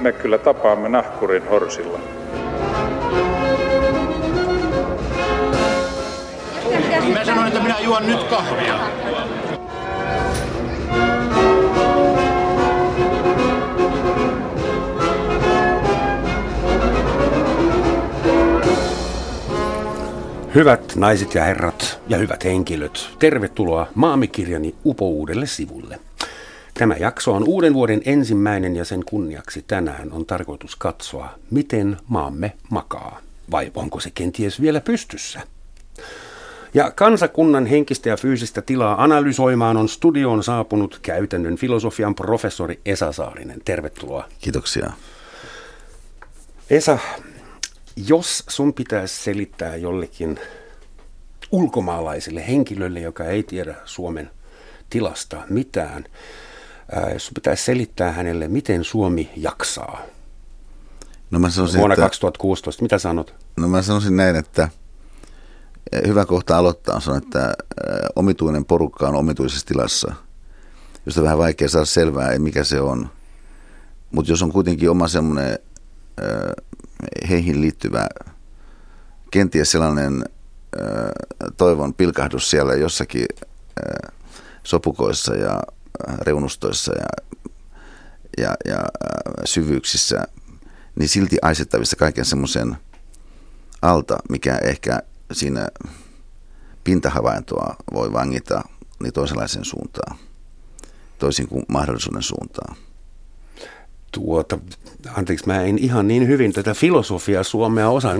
me kyllä tapaamme nahkurin horsilla. Mä sanoin, että minä juon nyt kahvia. Hyvät naiset ja herrat ja hyvät henkilöt, tervetuloa Maamikirjani upouudelle sivulle. Tämä jakso on uuden vuoden ensimmäinen ja sen kunniaksi tänään on tarkoitus katsoa, miten maamme makaa. Vai onko se kenties vielä pystyssä? Ja kansakunnan henkistä ja fyysistä tilaa analysoimaan on studioon saapunut käytännön filosofian professori Esa Saarinen. Tervetuloa. Kiitoksia. Esa, jos sun pitäisi selittää jollekin ulkomaalaiselle henkilölle, joka ei tiedä Suomen tilasta mitään, ää, jos sun pitäisi selittää hänelle, miten Suomi jaksaa No mä sanoisin, vuonna että, 2016, mitä sanot? no mä sanoisin näin, että eh, hyvä kohta aloittaa on sanoa, että eh, omituinen porukka on omituisessa tilassa, josta on vähän vaikea saada selvää, mikä se on. Mutta jos on kuitenkin oma semmoinen eh, heihin liittyvä, kenties sellainen toivon pilkahdus siellä jossakin sopukoissa ja reunustoissa ja, ja, ja eh, syvyyksissä, niin silti aistettavissa kaiken semmoisen alta, mikä ehkä siinä pintahavaintoa voi vangita niin toisenlaisen suuntaan, toisin kuin mahdollisuuden suuntaan. Tuota, anteeksi, mä en ihan niin hyvin tätä filosofiaa Suomea osaa.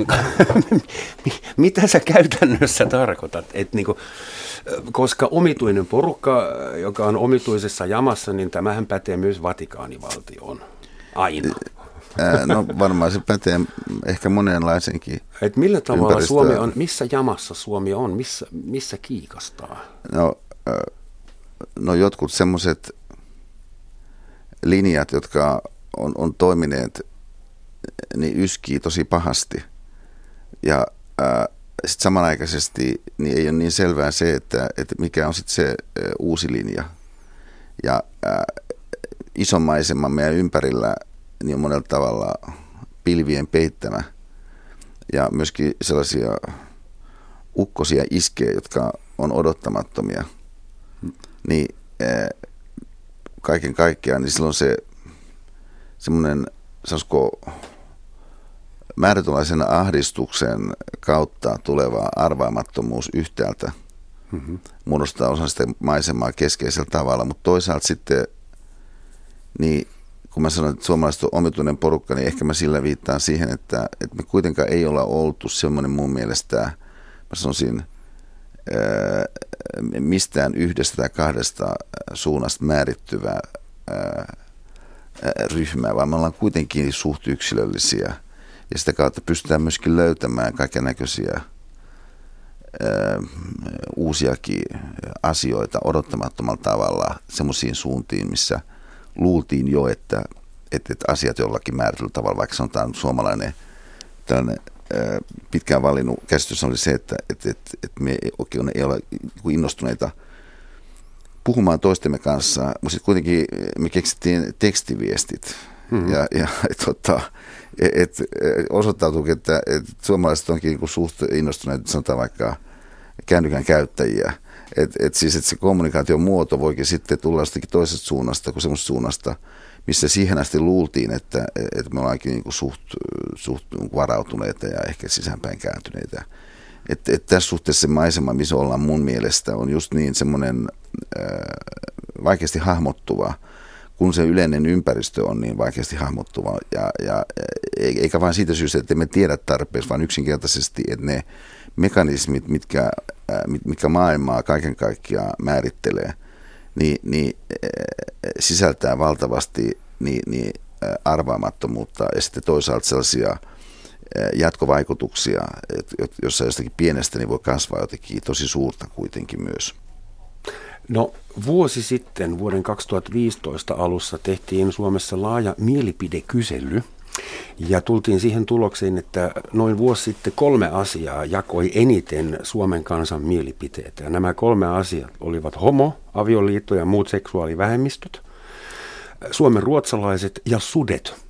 Mitä sä käytännössä tarkoitat? Et niinku, koska omituinen porukka, joka on omituisessa jamassa, niin tämähän pätee myös Vatikaanivaltioon. Aina. No varmaan se pätee ehkä monenlaisenkin. Et millä tavalla ympäristöä. Suomi on, missä jamassa Suomi on, missä, missä kiikastaa? No, no jotkut semmoiset linjat, jotka on, on toimineet, niin yskii tosi pahasti. Ja sitten samanaikaisesti niin ei ole niin selvää se, että, että mikä on sitten se ää, uusi linja. Ja ää, ison maiseman meidän ympärillä niin on monella tavalla pilvien peittämä. Ja myöskin sellaisia ukkosia iskee, jotka on odottamattomia. Niin ää, kaiken kaikkiaan, niin silloin se semmoinen, sanoisiko, määrätynlaisen ahdistuksen kautta tuleva arvaamattomuus yhtäältä mm-hmm. muodostaa osan sitä maisemaa keskeisellä tavalla, mutta toisaalta sitten, niin kun mä sanoin, että suomalaiset on omituinen porukka, niin ehkä mä sillä viittaan siihen, että, että me kuitenkaan ei olla oltu semmoinen mun mielestä, mä sanoisin, ää, mistään yhdestä tai kahdesta suunnasta määrittyvää ää, ryhmää, vaan me ollaan kuitenkin suht yksilöllisiä. Ja sitä kautta pystytään myöskin löytämään kaiken näköisiä uusiakin asioita odottamattomalla tavalla semmoisiin suuntiin, missä luultiin jo, että, että, että asiat jollakin määrätyllä tavalla, vaikka sanotaan suomalainen tällainen ää, pitkään valinnut käsitys oli se, että, että, että, että me ei oikein ei ole innostuneita puhumaan toistemme kanssa, mutta sitten kuitenkin me keksittiin tekstiviestit. Mm-hmm. Ja, ja tota, et, et, osoittautuu, että et suomalaiset onkin niinku suht innostuneet, sanotaan vaikka kännykän käyttäjiä. Et, et siis, että se kommunikaation muoto voikin sitten tulla jostakin toisesta suunnasta kuin semmoisesta suunnasta, missä siihen asti luultiin, että, että me ollaankin niinku suht, suht varautuneita ja ehkä sisäänpäin kääntyneitä. Että et tässä suhteessa se maisema, missä ollaan mun mielestä, on just niin semmoinen äh, vaikeasti hahmottuva, kun se yleinen ympäristö on niin vaikeasti hahmottuva. Ja, ja, eikä vain siitä syystä, että me tiedä tarpeeksi, vaan yksinkertaisesti, että ne mekanismit, mitkä, äh, mitkä maailmaa kaiken kaikkiaan määrittelee, niin, niin äh, sisältää valtavasti niin, niin äh, arvaamattomuutta ja sitten toisaalta sellaisia – jatkovaikutuksia, jossa jostakin pienestä niin voi kasvaa jotenkin tosi suurta kuitenkin myös. No vuosi sitten, vuoden 2015 alussa, tehtiin Suomessa laaja mielipidekysely. Ja tultiin siihen tulokseen, että noin vuosi sitten kolme asiaa jakoi eniten Suomen kansan mielipiteitä. Ja nämä kolme asiat olivat homo, avioliitto ja muut seksuaalivähemmistöt, Suomen ruotsalaiset ja sudet.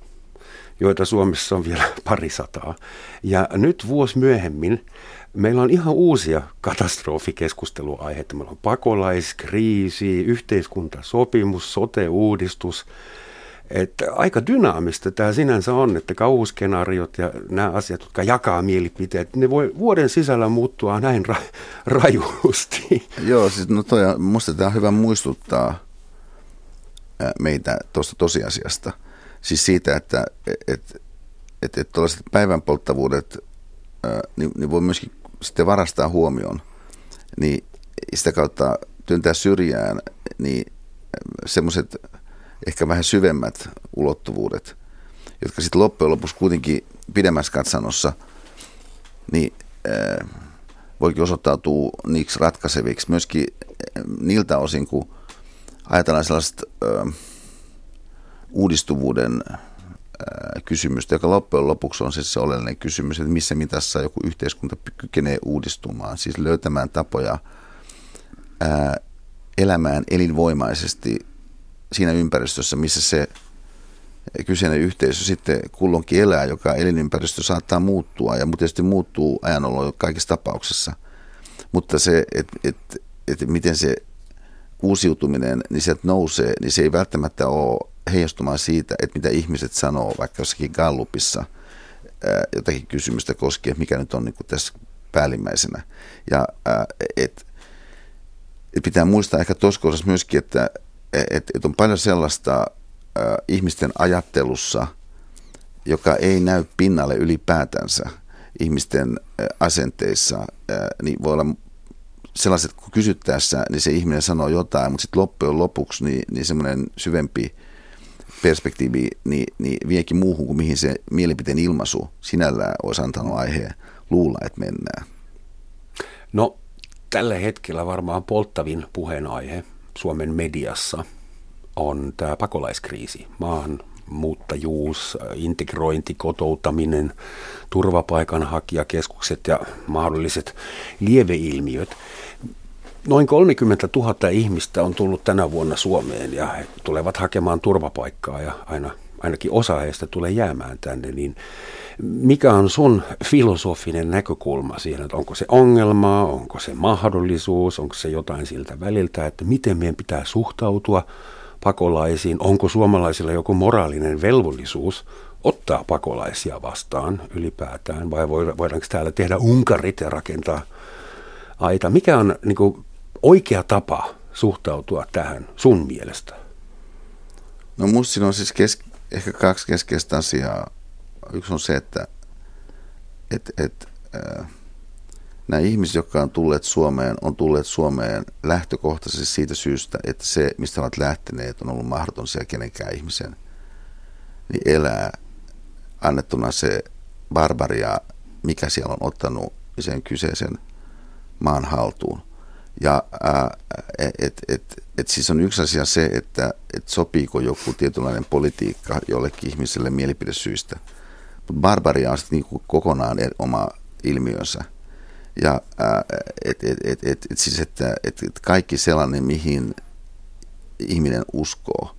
Joita Suomessa on vielä parisataa. Ja nyt vuosi myöhemmin meillä on ihan uusia katastrofikeskusteluaiheita. Meillä on pakolaiskriisi, yhteiskuntasopimus, sote-uudistus. Että aika dynaamista tämä sinänsä on, että kauhuskenaariot ja nämä asiat, jotka jakaa mielipiteet, ne voi vuoden sisällä muuttua näin ra- rajusti. Joo, siis no toi, musta tämä on hyvä muistuttaa meitä tuosta tosiasiasta. Siis siitä, että et, et, et tuollaiset päivän polttavuudet, niin, niin voi myöskin sitten varastaa huomioon, niin sitä kautta työntää syrjään, niin semmoiset ehkä vähän syvemmät ulottuvuudet, jotka sitten loppujen lopuksi kuitenkin pidemmässä katsannossa, niin äh, voikin osoittautua niiksi ratkaiseviksi myöskin niiltä osin, kun ajatellaan sellaista äh, uudistuvuuden äh, kysymystä, joka loppujen lopuksi on siis se oleellinen kysymys, että missä mitassa joku yhteiskunta kykenee uudistumaan, siis löytämään tapoja ää, elämään elinvoimaisesti siinä ympäristössä, missä se kyseinen yhteisö sitten kulloinkin elää, joka elinympäristö saattaa muuttua ja tietysti muuttuu ajanolon kaikissa tapauksissa. Mutta se, että et, et miten se uusiutuminen, niin sieltä nousee, niin se ei välttämättä ole heijastumaan siitä, että mitä ihmiset sanoo vaikka jossakin Gallupissa jotakin kysymystä koskien, mikä nyt on niin kuin tässä päällimmäisenä. Ja et, et pitää muistaa ehkä tuossa myöskin, että et, et on paljon sellaista ihmisten ajattelussa, joka ei näy pinnalle ylipäätänsä ihmisten asenteissa, niin voi olla sellaiset, kun kysyttäessä, niin se ihminen sanoo jotain, mutta sitten loppujen lopuksi niin, niin semmoinen syvempi perspektiivi niin, niin viekin muuhun kuin mihin se mielipiteen ilmaisu sinällään olisi antanut aiheen luulla, että mennään. No tällä hetkellä varmaan polttavin puheenaihe Suomen mediassa on tämä pakolaiskriisi, maahan muuttajuus, integrointi, kotoutaminen, turvapaikanhakijakeskukset ja mahdolliset lieveilmiöt. Noin 30 000 ihmistä on tullut tänä vuonna Suomeen ja he tulevat hakemaan turvapaikkaa ja aina, ainakin osa heistä tulee jäämään tänne. Niin mikä on sun filosofinen näkökulma siihen, että onko se ongelma, onko se mahdollisuus, onko se jotain siltä väliltä, että miten meidän pitää suhtautua pakolaisiin, onko suomalaisilla joku moraalinen velvollisuus ottaa pakolaisia vastaan ylipäätään vai voidaanko täällä tehdä unkarit ja rakentaa aita. Mikä on niin kuin, oikea tapa suhtautua tähän sun mielestä? No musta siinä on siis kes- ehkä kaksi keskeistä asiaa. Yksi on se, että et, et, äh, nämä ihmiset, jotka on tulleet Suomeen, on tulleet Suomeen lähtökohtaisesti siitä syystä, että se, mistä ovat lähteneet, on ollut mahdoton siellä kenenkään ihmisen niin elää annettuna se barbaria, mikä siellä on ottanut sen kyseisen maan haltuun. Ja et, et, et, et siis on yksi asia se, että et sopiiko joku tietynlainen politiikka jollekin ihmiselle mielipidesyistä. Mutta barbaria on sitten niinku kokonaan oma ilmiönsä. Ja et, et, et, et, et siis, että et, et kaikki sellainen, mihin ihminen uskoo,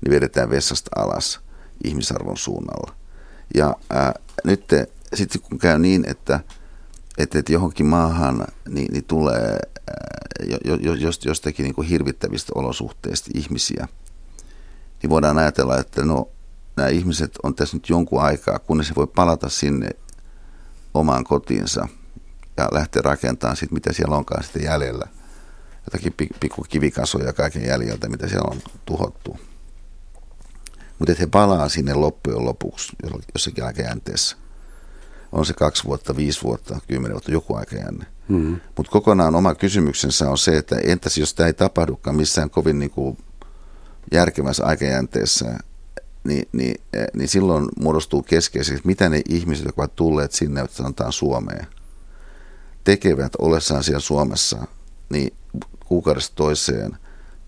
niin vedetään vessasta alas ihmisarvon suunnalla. Ja ää, nyt sitten kun käy niin, että että, että johonkin maahan niin, niin tulee jostakin niin kuin hirvittävistä olosuhteista ihmisiä, niin voidaan ajatella, että no, nämä ihmiset on tässä nyt jonkun aikaa, kunnes se voi palata sinne omaan kotiinsa ja lähteä rakentamaan sitten, mitä siellä onkaan sitten jäljellä. Jotakin pikku kivikasoja kaiken jäljiltä, mitä siellä on tuhottu. Mutta he palaa sinne loppujen lopuksi jossakin aikajänteessä on se kaksi vuotta, viisi vuotta, kymmenen vuotta, joku aikajänne. Mm-hmm. Mutta kokonaan oma kysymyksensä on se, että entäs jos tämä ei tapahdukaan missään kovin niin kuin järkevässä aikajänteessä, niin, niin, niin silloin muodostuu keskeiseksi, mitä ne ihmiset, jotka ovat tulleet sinne, sanotaan Suomeen, tekevät ollessaan siellä Suomessa, niin kuukaudesta toiseen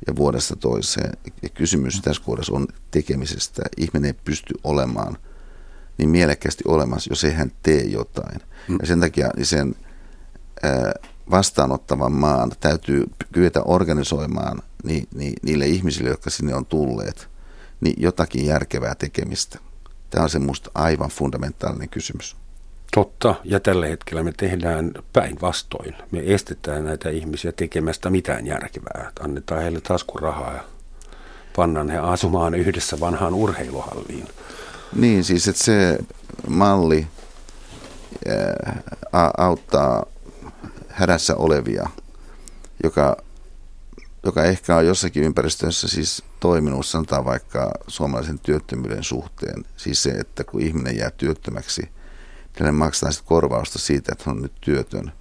ja vuodesta toiseen. Ja kysymys tässä kohdassa on tekemisestä. Ihminen ei pysty olemaan – niin mielekkäästi olemassa, jos ei hän tee jotain. Mm. Ja sen takia niin sen vastaanottavan maan täytyy kyetä organisoimaan ni, ni, niille ihmisille, jotka sinne on tulleet, niin jotakin järkevää tekemistä Tämä on se musta aivan fundamentaalinen kysymys. Totta, ja tällä hetkellä me tehdään päinvastoin. Me estetään näitä ihmisiä tekemästä mitään järkevää. Annetaan heille taskurahaa ja pannaan he asumaan yhdessä vanhaan urheiluhalliin. Niin, siis että se malli ää, auttaa hädässä olevia, joka, joka ehkä on jossakin ympäristössä siis toiminut, sanotaan vaikka suomalaisen työttömyyden suhteen. Siis se, että kun ihminen jää työttömäksi, niin maksetaan sitten korvausta siitä, että hän on nyt työtön,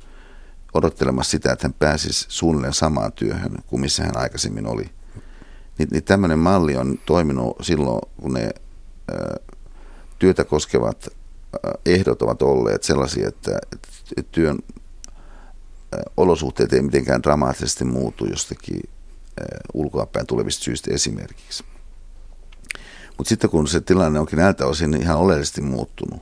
odottelemassa sitä, että hän pääsisi suunnilleen samaan työhön kuin missä hän aikaisemmin oli. Niin, niin tämmöinen malli on toiminut silloin, kun ne ää, työtä koskevat ehdot ovat olleet sellaisia, että, että työn olosuhteet ei mitenkään dramaattisesti muutu jostakin ulkoapäin tulevista syistä esimerkiksi. Mutta sitten kun se tilanne onkin näiltä osin ihan oleellisesti muuttunut,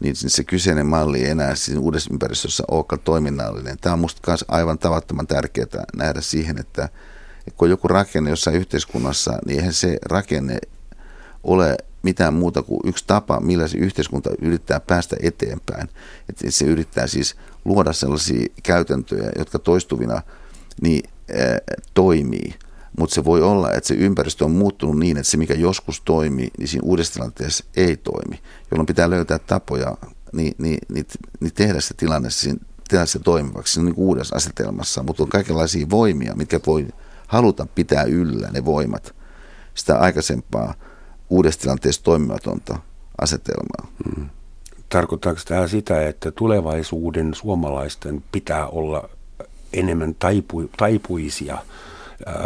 niin se kyseinen malli ei enää siinä uudessa ympäristössä olekaan toiminnallinen. Tämä on minusta myös aivan tavattoman tärkeää nähdä siihen, että kun joku rakenne jossain yhteiskunnassa, niin eihän se rakenne ole mitään muuta kuin yksi tapa, millä se yhteiskunta yrittää päästä eteenpäin. Että se yrittää siis luoda sellaisia käytäntöjä, jotka toistuvina niin, ää, toimii. Mutta se voi olla, että se ympäristö on muuttunut niin, että se mikä joskus toimii, niin siinä uudessa tilanteessa ei toimi. Jolloin pitää löytää tapoja niin, niin, niin, niin tehdä se tilanne tehdä se toimivaksi niin uudessa asetelmassa. Mutta on kaikenlaisia voimia, mitkä voi haluta pitää yllä ne voimat sitä aikaisempaa – uudessa tilanteessa toimimatonta asetelmaa. Hmm. Tarkoittaako tämä sitä, että tulevaisuuden suomalaisten pitää olla enemmän taipu, taipuisia, ää,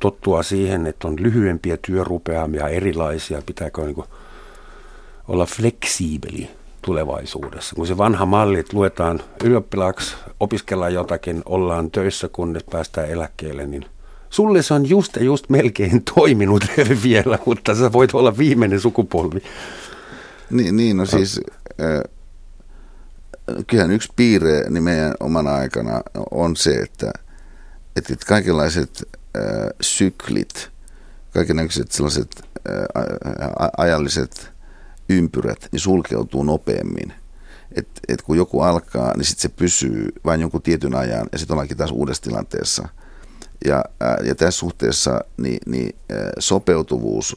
tottua siihen, että on lyhyempiä työrupeamia, erilaisia, pitääkö niin olla fleksiibeli tulevaisuudessa. Kun se vanha malli, että luetaan ylioppilaaksi, opiskellaan jotakin, ollaan töissä, kunnes päästään eläkkeelle, niin – Sulle se on just ja just melkein toiminut vielä, mutta sä voit olla viimeinen sukupolvi. Niin, niin no siis äh, kyllähän yksi piirre niin meidän omana aikana on se, että, että kaikenlaiset äh, syklit, kaikenlaiset sellaiset äh, ajalliset ympyrät, niin sulkeutuu nopeammin. Et, et kun joku alkaa, niin sitten se pysyy vain jonkun tietyn ajan ja sitten ollaankin taas uudessa tilanteessa – ja, ja tässä suhteessa niin, niin sopeutuvuus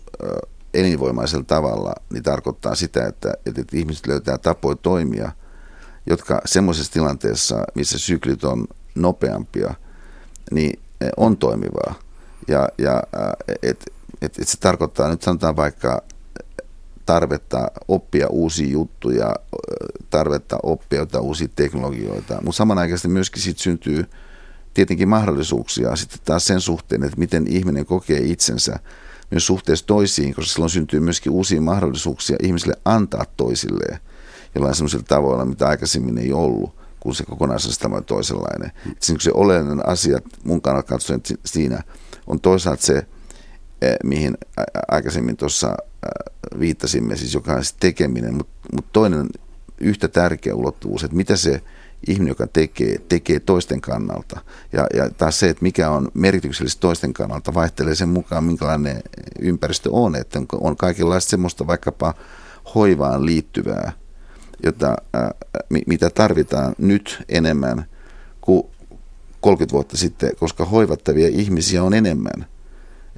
elinvoimaisella tavalla niin tarkoittaa sitä, että, että ihmiset löytää tapoja toimia, jotka semmoisessa tilanteessa, missä syklit on nopeampia, niin on toimivaa. Ja, ja et, et, et se tarkoittaa nyt sanotaan vaikka tarvetta oppia uusia juttuja, tarvetta oppia jotain uusia teknologioita, mutta samanaikaisesti myöskin siitä syntyy – tietenkin mahdollisuuksia sitten taas sen suhteen, että miten ihminen kokee itsensä myös suhteessa toisiin, koska silloin syntyy myöskin uusia mahdollisuuksia ihmisille antaa toisilleen jollain sellaisilla tavoilla, mitä aikaisemmin ei ollut, kun se kokonaisuus on toisenlainen. Mm. Se, se oleellinen asia mun kannalta katsoen siinä on toisaalta se, eh, mihin aikaisemmin tuossa viittasimme, siis joka on tekeminen, mutta mut toinen yhtä tärkeä ulottuvuus, että mitä se ihminen, joka tekee, tekee toisten kannalta. Ja, ja taas se, että mikä on merkityksellistä toisten kannalta, vaihtelee sen mukaan, minkälainen ympäristö on. Että on, kaikenlaista semmoista vaikkapa hoivaan liittyvää, jota, ää, mitä tarvitaan nyt enemmän kuin 30 vuotta sitten, koska hoivattavia ihmisiä on enemmän.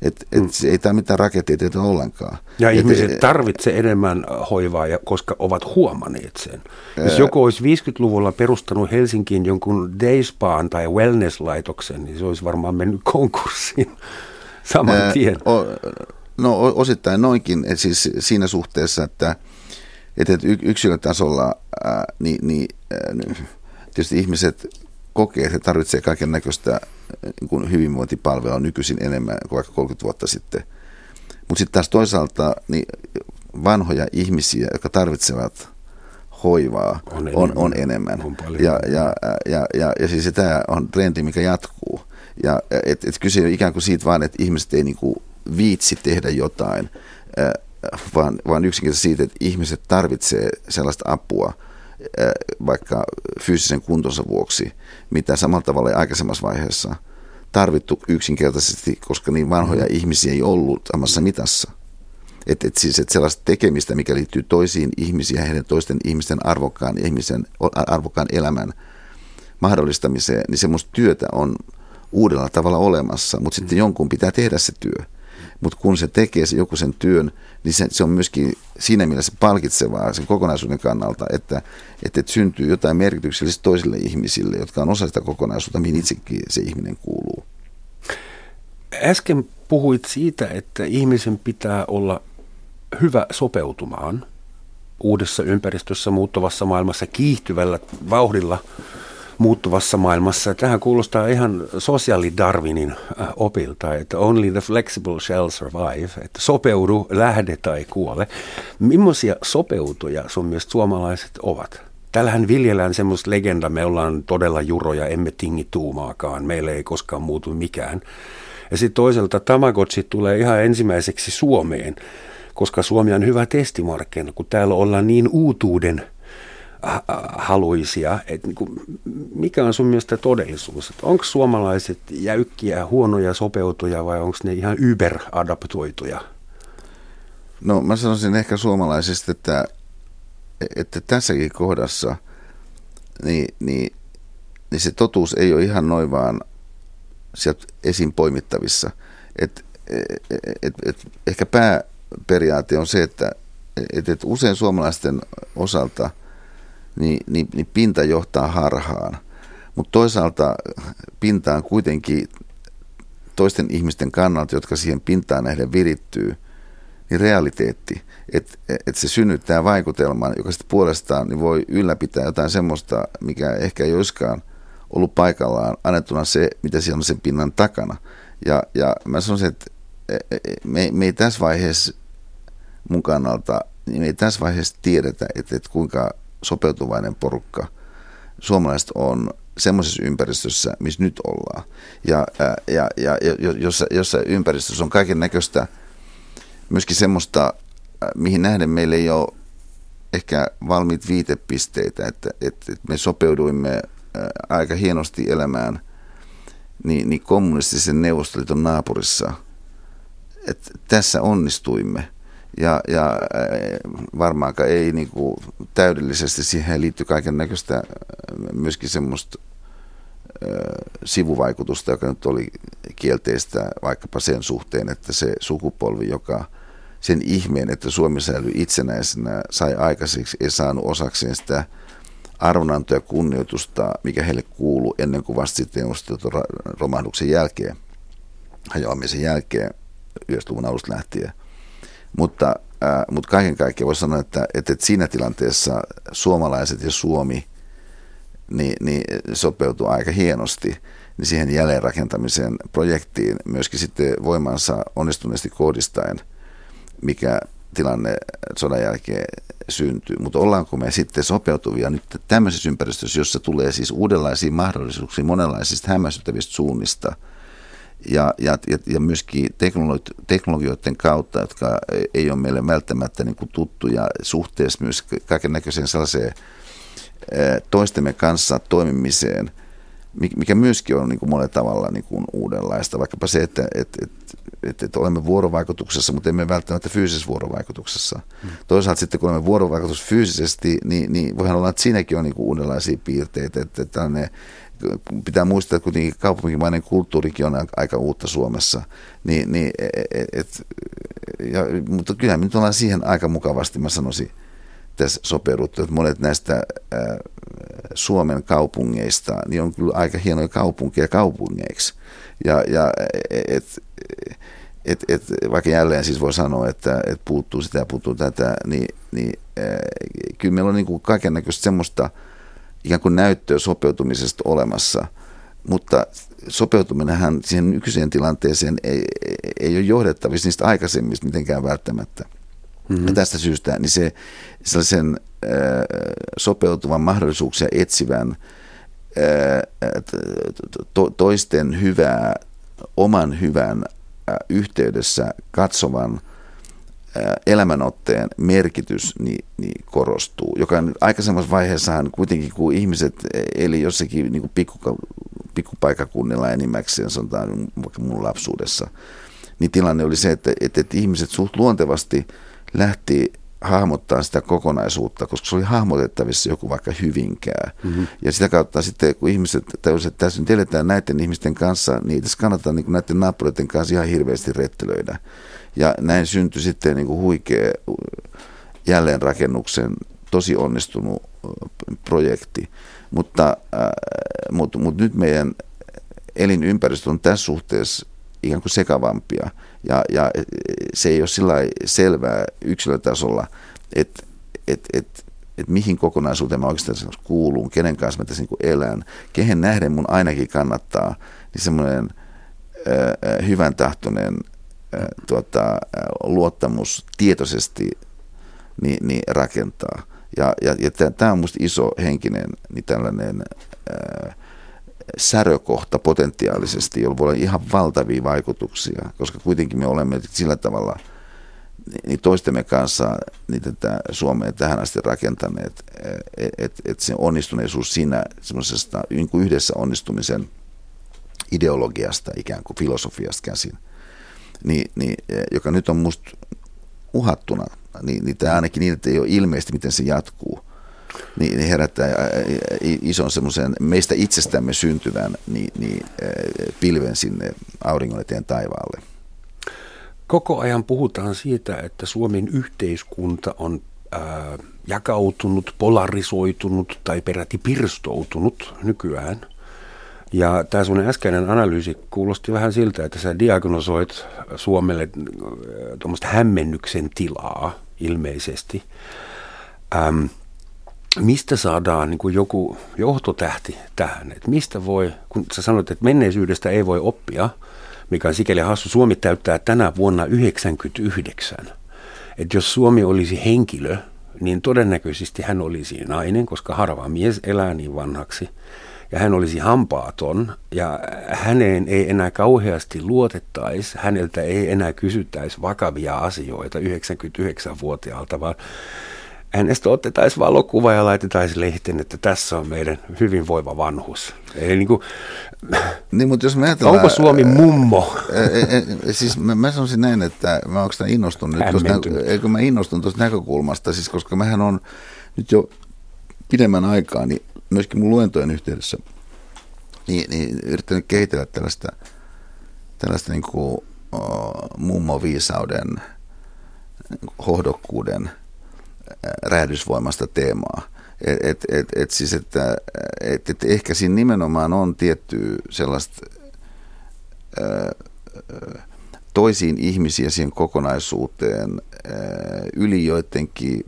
Et, et mm. Ei tämä mitään raketteita ollenkaan. Ja et, ihmiset et, tarvitse enemmän hoivaa, koska ovat huomanneet sen. Ää, Jos joku olisi 50-luvulla perustanut Helsinkiin jonkun dayspaan tai wellness-laitoksen, niin se olisi varmaan mennyt konkurssiin saman ää, tien. O, no osittain noinkin, et siis siinä suhteessa, että, että yksilötasolla ää, niin, niin, ää, tietysti ihmiset kokee, että he tarvitsevat kaiken näköistä niin hyvinvointipalvelua nykyisin enemmän kuin vaikka 30 vuotta sitten. Mutta sitten taas toisaalta niin vanhoja ihmisiä, jotka tarvitsevat hoivaa, on enemmän. On, on enemmän. On ja, ja, ja, ja, ja siis tämä on trendi, mikä jatkuu. Ja et, et kyse on ikään kuin siitä vaan, että ihmiset ei niinku viitsi tehdä jotain, vaan, vaan yksinkertaisesti siitä, että ihmiset tarvitsee sellaista apua – vaikka fyysisen kuntonsa vuoksi, mitä samalla tavalla aikaisemmassa vaiheessa tarvittu yksinkertaisesti, koska niin vanhoja mm. ihmisiä ei ollut samassa mitassa. Että et siis, et sellaista tekemistä, mikä liittyy toisiin ihmisiin ja heidän toisten ihmisten arvokkaan, ihmisen, arvokkaan elämän mahdollistamiseen, niin semmoista työtä on uudella tavalla olemassa, mutta sitten jonkun pitää tehdä se työ. Mutta kun se tekee se joku sen työn, niin se, se on myöskin siinä mielessä palkitsevaa sen kokonaisuuden kannalta, että, että, että syntyy jotain merkityksellistä toisille ihmisille, jotka on osa sitä kokonaisuutta, mihin itsekin se ihminen kuuluu. Äsken puhuit siitä, että ihmisen pitää olla hyvä sopeutumaan uudessa ympäristössä, muuttuvassa maailmassa, kiihtyvällä vauhdilla muuttuvassa maailmassa. Tähän kuulostaa ihan sosiaalidarwinin äh, opilta, että only the flexible shall survive, että sopeudu, lähde tai kuole. Millaisia sopeutuja sun mielestä suomalaiset ovat? Täällähän viljellään semmoista legenda, me ollaan todella juroja, emme tingi tuumaakaan, meille ei koskaan muutu mikään. Ja sitten toiselta Tamagotchi tulee ihan ensimmäiseksi Suomeen, koska Suomi on hyvä testimarkkina, kun täällä ollaan niin uutuuden haluisia. Et niin kuin, mikä on sun mielestä todellisuus? Onko suomalaiset jäykkiä, huonoja sopeutuja vai onko ne ihan yberadaptoituja? No mä sanoisin ehkä suomalaisista, että, että tässäkin kohdassa niin, niin, niin se totuus ei ole ihan noin vaan sieltä esiin poimittavissa. Et, et, et, et, ehkä pääperiaate on se, että et, et usein suomalaisten osalta – niin, niin, niin pinta johtaa harhaan. Mutta toisaalta pinta on kuitenkin toisten ihmisten kannalta, jotka siihen pintaan nähden virittyy, niin realiteetti, että et se synnyttää vaikutelman, joka sitten puolestaan niin voi ylläpitää jotain semmoista, mikä ehkä ei olisikaan ollut paikallaan annettuna se, mitä siellä on sen pinnan takana. Ja, ja mä sanoisin, että e, e, me, me ei tässä vaiheessa mun kannalta, niin me ei tässä vaiheessa tiedetä, että, että kuinka sopeutuvainen porukka suomalaiset on semmoisessa ympäristössä, missä nyt ollaan. Ja, ja, ja, ja jossa, jossa ympäristössä on kaiken näköistä myöskin semmoista, mihin nähden meillä ei ole ehkä valmiit viitepisteitä, että, että, että me sopeuduimme aika hienosti elämään niin, niin kommunistisen neuvostoliiton naapurissa. Että tässä onnistuimme ja, ja äh, varmaankaan ei niin kuin täydellisesti siihen liittyy kaiken näköistä äh, myöskin semmoista äh, sivuvaikutusta, joka nyt oli kielteistä vaikkapa sen suhteen, että se sukupolvi, joka sen ihmeen, että Suomi säilyi itsenäisenä, sai aikaiseksi, ei saanut osakseen sitä arvonantoa ja kunnioitusta, mikä heille kuuluu ennen kuin vasta sitten romahduksen jälkeen, hajoamisen jälkeen, 90-luvun alusta lähtien – mutta, äh, mutta kaiken kaikkiaan voisi sanoa, että, että, että siinä tilanteessa suomalaiset ja Suomi niin, niin sopeutuu aika hienosti niin siihen jälleenrakentamisen projektiin myöskin sitten voimansa onnistuneesti kohdistaen, mikä tilanne sodan jälkeen syntyy. Mutta ollaanko me sitten sopeutuvia nyt tämmöisessä ympäristössä, jossa tulee siis uudenlaisia mahdollisuuksia monenlaisista hämmästyttävistä suunnista – ja, ja, ja myöskin teknologioiden kautta, jotka ei ole meille välttämättä niin kuin tuttuja suhteessa myös kaiken näköiseen sellaiseen toistemme kanssa toimimiseen, mikä myöskin on niin kuin monella tavalla niin kuin uudenlaista. Vaikkapa se, että, että, että, että, että olemme vuorovaikutuksessa, mutta emme välttämättä fyysisessä vuorovaikutuksessa. Mm. Toisaalta sitten, kun olemme vuorovaikutus fyysisesti, niin, niin voihan olla, että siinäkin on niin kuin uudenlaisia piirteitä, että tällainen pitää muistaa, että kuitenkin kaupunkimainen kulttuurikin on aika uutta Suomessa. Niin, niin, e, e, et, ja, mutta kyllähän me nyt ollaan siihen aika mukavasti, mä sanoisin, tässä sopeuduttu, että monet näistä ää, Suomen kaupungeista niin on kyllä aika hienoja kaupunkeja kaupungeiksi. Ja, ja e, et, et, et, vaikka jälleen siis voi sanoa, että et puuttuu sitä ja puuttuu tätä, niin, niin ää, kyllä meillä on niin kaiken näköistä semmoista – ikään kuin näyttöä sopeutumisesta olemassa, mutta sopeutuminenhan siihen nykyiseen tilanteeseen ei, ei ole johdettavissa niistä aikaisemmista mitenkään välttämättä. Mm-hmm. Ja tästä syystä niin se sellaisen äh, sopeutuvan mahdollisuuksia etsivän äh, to, toisten hyvää, oman hyvän äh, yhteydessä katsovan – elämänotteen merkitys niin, niin korostuu, joka aikaisemmassa vaiheessahan kuitenkin, kun ihmiset eli jossakin niin kuin pikku, pikkupaikakunnilla enimmäkseen, sanotaan vaikka mun lapsuudessa, niin tilanne oli se, että, että, että ihmiset suht luontevasti lähti hahmottaa sitä kokonaisuutta, koska se oli hahmotettavissa joku vaikka hyvinkää. Mm-hmm. Ja sitä kautta sitten, kun ihmiset täysin, että tässä nyt eletään näiden ihmisten kanssa, niin tässä kannattaa niin näiden naapureiden kanssa ihan hirveästi rettelöidä. Ja näin syntyi sitten niin kuin huikea jälleenrakennuksen tosi onnistunut projekti. Mutta, äh, mutta, mutta nyt meidän elinympäristö on tässä suhteessa ikään kuin sekavampia. Ja, ja se ei ole sillä selvää yksilötasolla, että et, et, et mihin kokonaisuuteen mä oikeastaan kuulun, kenen kanssa mä tässä niin elän, kehen nähden mun ainakin kannattaa, niin semmoinen hyvän tahtoinen tuota, luottamus tietoisesti niin, niin rakentaa. Ja, ja, ja tämä on minusta iso henkinen niin tällainen ää, särökohta potentiaalisesti, jolla voi olla ihan valtavia vaikutuksia, koska kuitenkin me olemme sillä tavalla niin toistemme kanssa niin tätä Suomea tähän asti rakentaneet, että et, et se onnistuneisuus siinä semmoisesta niin yhdessä onnistumisen ideologiasta, ikään kuin filosofiasta käsin, niin, niin, joka nyt on musta uhattuna niin, niin tämä ainakin niin, että ei ole ilmeisesti, miten se jatkuu, niin, niin herättää ison semmoisen meistä itsestämme syntyvän niin, niin, pilven sinne auringon eteen taivaalle. Koko ajan puhutaan siitä, että Suomen yhteiskunta on jakautunut, polarisoitunut tai peräti pirstoutunut nykyään – ja tämä sun äskeinen analyysi kuulosti vähän siltä, että sä diagnosoit Suomelle tuommoista hämmennyksen tilaa ilmeisesti. Ähm, mistä saadaan niin kuin joku johtotähti tähän? Et mistä voi, kun sä sanoit, että menneisyydestä ei voi oppia, mikä on sikäli hassu, Suomi täyttää tänä vuonna 99. Että jos Suomi olisi henkilö, niin todennäköisesti hän olisi nainen, koska harva mies elää niin vanhaksi – ja hän olisi hampaaton ja häneen ei enää kauheasti luotettaisi, häneltä ei enää kysyttäisi vakavia asioita 99-vuotiaalta, vaan hänestä otettaisiin valokuva ja laitettaisiin lehteen, että tässä on meidän hyvinvoiva vanhus. Eli niin kuin, niin, mutta jos onko Suomi mummo? E, e, e, siis mä, mä sanoisin näin, että mä onko innostunut nyt, tuosta, eikö mä innostun tuosta näkökulmasta, siis koska mähän on nyt jo pidemmän aikaa, niin myöskin mun luentojen yhteydessä niin, niin yrittänyt kehitellä tällaista, tällaista niin kuin, mummoviisauden, hohdokkuuden, räjähdysvoimasta teemaa. Et, et, et, et siis, että et, et ehkä siinä nimenomaan on tietty sellaista toisiin ihmisiä siihen kokonaisuuteen yli joidenkin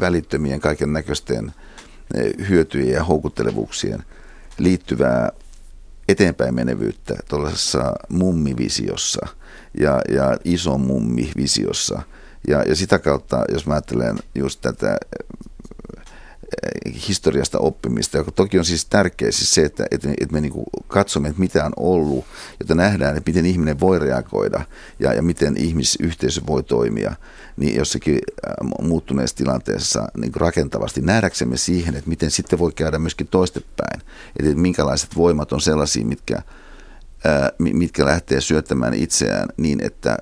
välittömien kaiken näköisten hyötyjen ja houkuttelevuuksien liittyvää eteenpäin menevyyttä tuollaisessa mummivisiossa ja, ja iso mummivisiossa. Ja, ja sitä kautta, jos mä ajattelen just tätä historiasta oppimista, joka toki on siis tärkeä, siis se, että, että, että me niin katsomme, että mitä on ollut, jotta nähdään, että miten ihminen voi reagoida ja, ja miten ihmisyhteisö voi toimia, niin jossakin muuttuneessa tilanteessa niin rakentavasti nähdäksemme siihen, että miten sitten voi käydä myöskin toistepäin, että minkälaiset voimat on sellaisia, mitkä, mitkä lähtee syöttämään itseään niin, että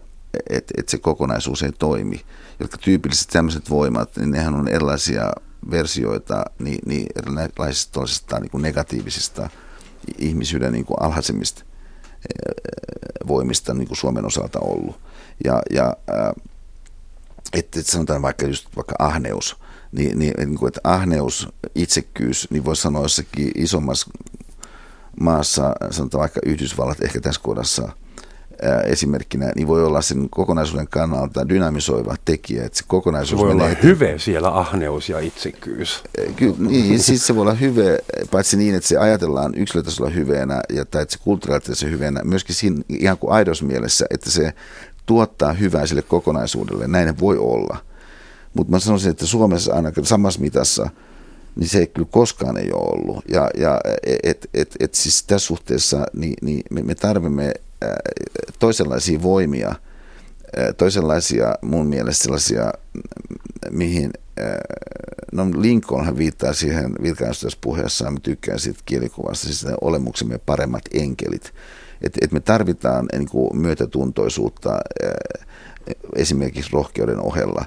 et, et se kokonaisuus ei toimi. Jotka tyypillisesti tämmöiset voimat, niin nehän on erilaisia versioita niin, niin erilaisista niin kuin negatiivisista ihmisyyden niin kuin alhaisemmista eh, voimista niin kuin Suomen osalta ollut. Ja, ja että et sanotaan vaikka just vaikka ahneus, niin, niin, niin kuin, että ahneus, itsekkyys, niin voisi sanoa jossakin isommassa maassa, sanotaan vaikka Yhdysvallat ehkä tässä kohdassa – esimerkkinä, niin voi olla sen kokonaisuuden kannalta dynamisoiva tekijä. Että se kokonaisuus se voi olla hyve siellä, ahneus ja itsekyys. Kyllä, niin, siis se voi olla hyve, paitsi niin, että se ajatellaan yksilötasolla hyveenä, ja, tai että se kulttuurisesti hyveenä, myöskin siinä ihan kuin aidos mielessä, että se tuottaa hyvää sille kokonaisuudelle. Näin voi olla. Mutta mä sanoisin, että Suomessa ainakin samassa mitassa, niin se ei kyllä koskaan ei ole ollut. Ja, ja et, et, et siis tässä suhteessa niin, niin me, me tarvitsemme toisenlaisia voimia, toisenlaisia mun mielestä sellaisia, mihin, no Lincolnhan viittaa siihen vilkaistuessa puheessaan, mä tykkään siitä kielikuvasta, siis olemuksemme paremmat enkelit. Että et me tarvitaan niin kuin myötätuntoisuutta esimerkiksi rohkeuden ohella.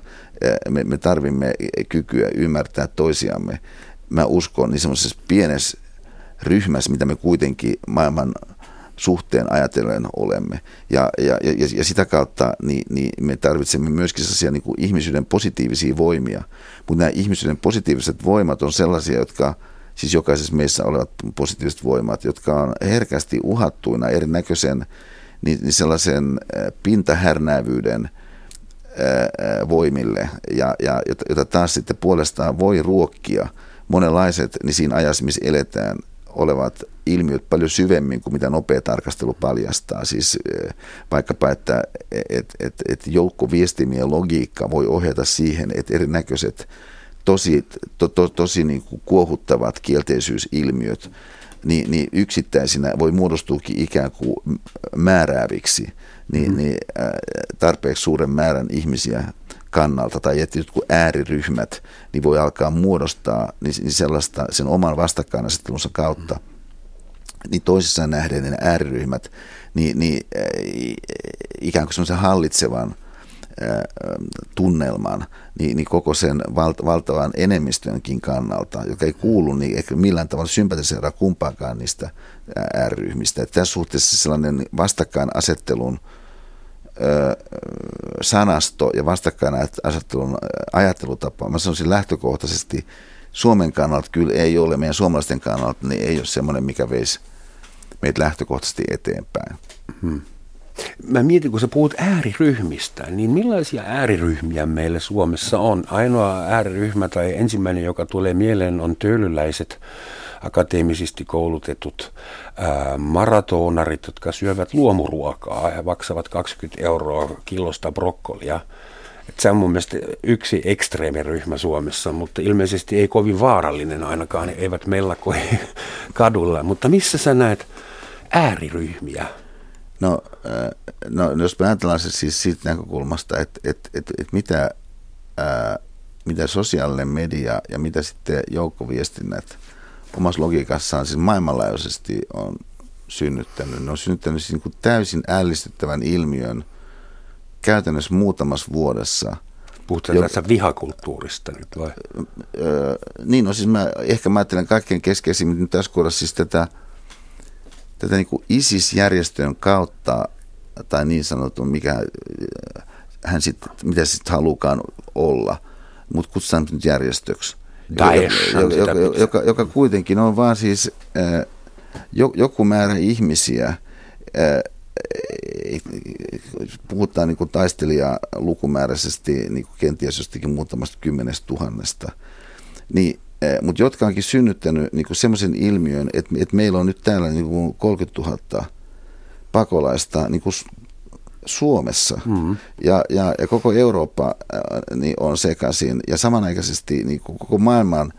Me, me tarvimme kykyä ymmärtää toisiamme. Mä uskon niin semmoisessa pienessä ryhmässä, mitä me kuitenkin maailman suhteen ajatellen olemme. Ja, ja, ja, ja sitä kautta niin, niin me tarvitsemme myöskin sellaisia niin kuin ihmisyyden positiivisia voimia. Mutta nämä ihmisyyden positiiviset voimat on sellaisia, jotka, siis jokaisessa meissä olevat positiiviset voimat, jotka on herkästi uhattuina erinäköisen niin, niin sellaisen pintahärnäävyyden voimille, ja, ja, jota taas sitten puolestaan voi ruokkia monenlaiset, niin siinä ajassa, missä eletään, olevat ilmiöt paljon syvemmin kuin mitä nopea tarkastelu paljastaa. Siis vaikkapa, että et, et, et joukkoviestimien logiikka voi ohjata siihen, että erinäköiset tosi, to, to, tosi niin kuin kuohuttavat kielteisyysilmiöt niin, niin yksittäisinä voi muodostuukin ikään kuin määrääviksi niin, mm. niin tarpeeksi suuren määrän ihmisiä kannalta tai että jotkut ääriryhmät niin voi alkaa muodostaa niin, niin sellaista sen oman vastakkainasettelunsa kautta. Niin toisissaan nähden ne ääriryhmät niin, niin ikään kuin semmoisen hallitsevan tunnelman niin, niin koko sen valt, valtavan enemmistönkin kannalta, joka ei kuulu niin ehkä millään tavalla sympatiseeraa kumpaakaan niistä ääryhmistä. Että tässä suhteessa sellainen vastakkainasettelun ö, sanasto ja vastakkainasettelun ajattelutapa, mä sanoisin lähtökohtaisesti Suomen kannalta kyllä ei ole, meidän suomalaisten kannalta niin ei ole semmoinen, mikä veisi meitä lähtökohtaisesti eteenpäin. Hmm. Mä mietin, kun sä puhut ääriryhmistä, niin millaisia ääriryhmiä meillä Suomessa on? Ainoa ääriryhmä tai ensimmäinen, joka tulee mieleen, on töylyläiset akateemisesti koulutetut ää, maratonarit, jotka syövät luomuruokaa ja maksavat 20 euroa kilosta brokkolia. Et se on mun mielestä yksi ekstreemiryhmä Suomessa, mutta ilmeisesti ei kovin vaarallinen ainakaan, eivät mellakoi kadulla. Mutta missä sä näet ääriryhmiä? No, äh, no jos me ajatellaan se siis siitä näkökulmasta, että, että, että, että mitä, ää, äh, mitä sosiaalinen media ja mitä sitten joukkoviestinnät omassa logiikassaan siis maailmanlaajuisesti on synnyttänyt. Ne on synnyttänyt siis niin kuin täysin ällistyttävän ilmiön käytännössä muutamassa vuodessa. Puhutaan jo, tässä vihakulttuurista nyt vai? Öö, niin, no siis mä, ehkä mä ajattelen kaikkein keskeisimmin nyt tässä kohdassa siis tätä – tätä niin kuin ISIS-järjestön kautta, tai niin sanottu, mikä hän sit, mitä sitten halukaan olla, mutta kutsutaan nyt järjestöksi. Daesh, joka, joka, joka, joka kuitenkin on vaan siis äh, joku määrä ihmisiä, äh, puhutaan niin taistelijaa lukumääräisesti niin kuin kenties jostakin muutamasta kymmenestä tuhannesta, niin mutta jotka onkin synnyttänyt niin semmoisen ilmiön, että, että meillä on nyt täällä niin kuin 30 000 pakolaista niin kuin Suomessa. Mm-hmm. ja, ja, ja koko Eurooppa äh, niin on sekaisin. Ja samanaikaisesti niin kuin koko maailman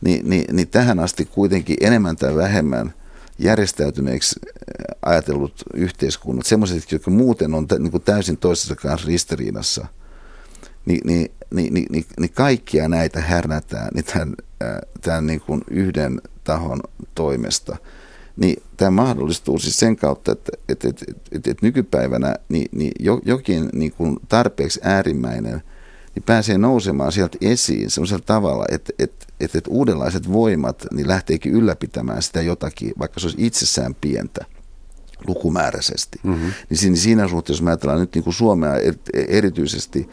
niin, niin, niin tähän asti kuitenkin enemmän tai vähemmän järjestäytyneeksi äh, ajatellut yhteiskunnat, semmoiset, jotka muuten on niin kuin täysin toisessa kanssa ristiriidassa – niin, niin, niin, niin, niin, niin kaikkia näitä härnätään niin tämän, tämän niin kuin yhden tahon toimesta. Niin tämä mahdollistuu siis sen kautta, että, että, että, että, että nykypäivänä niin, niin jokin niin kuin tarpeeksi äärimmäinen niin pääsee nousemaan sieltä esiin sellaisella tavalla, että, että, että, että uudenlaiset voimat niin lähteekin ylläpitämään sitä jotakin, vaikka se olisi itsessään pientä lukumääräisesti. Mm-hmm. Niin siinä, siinä suhteessa, jos me ajatellaan nyt niin kuin Suomea erityisesti,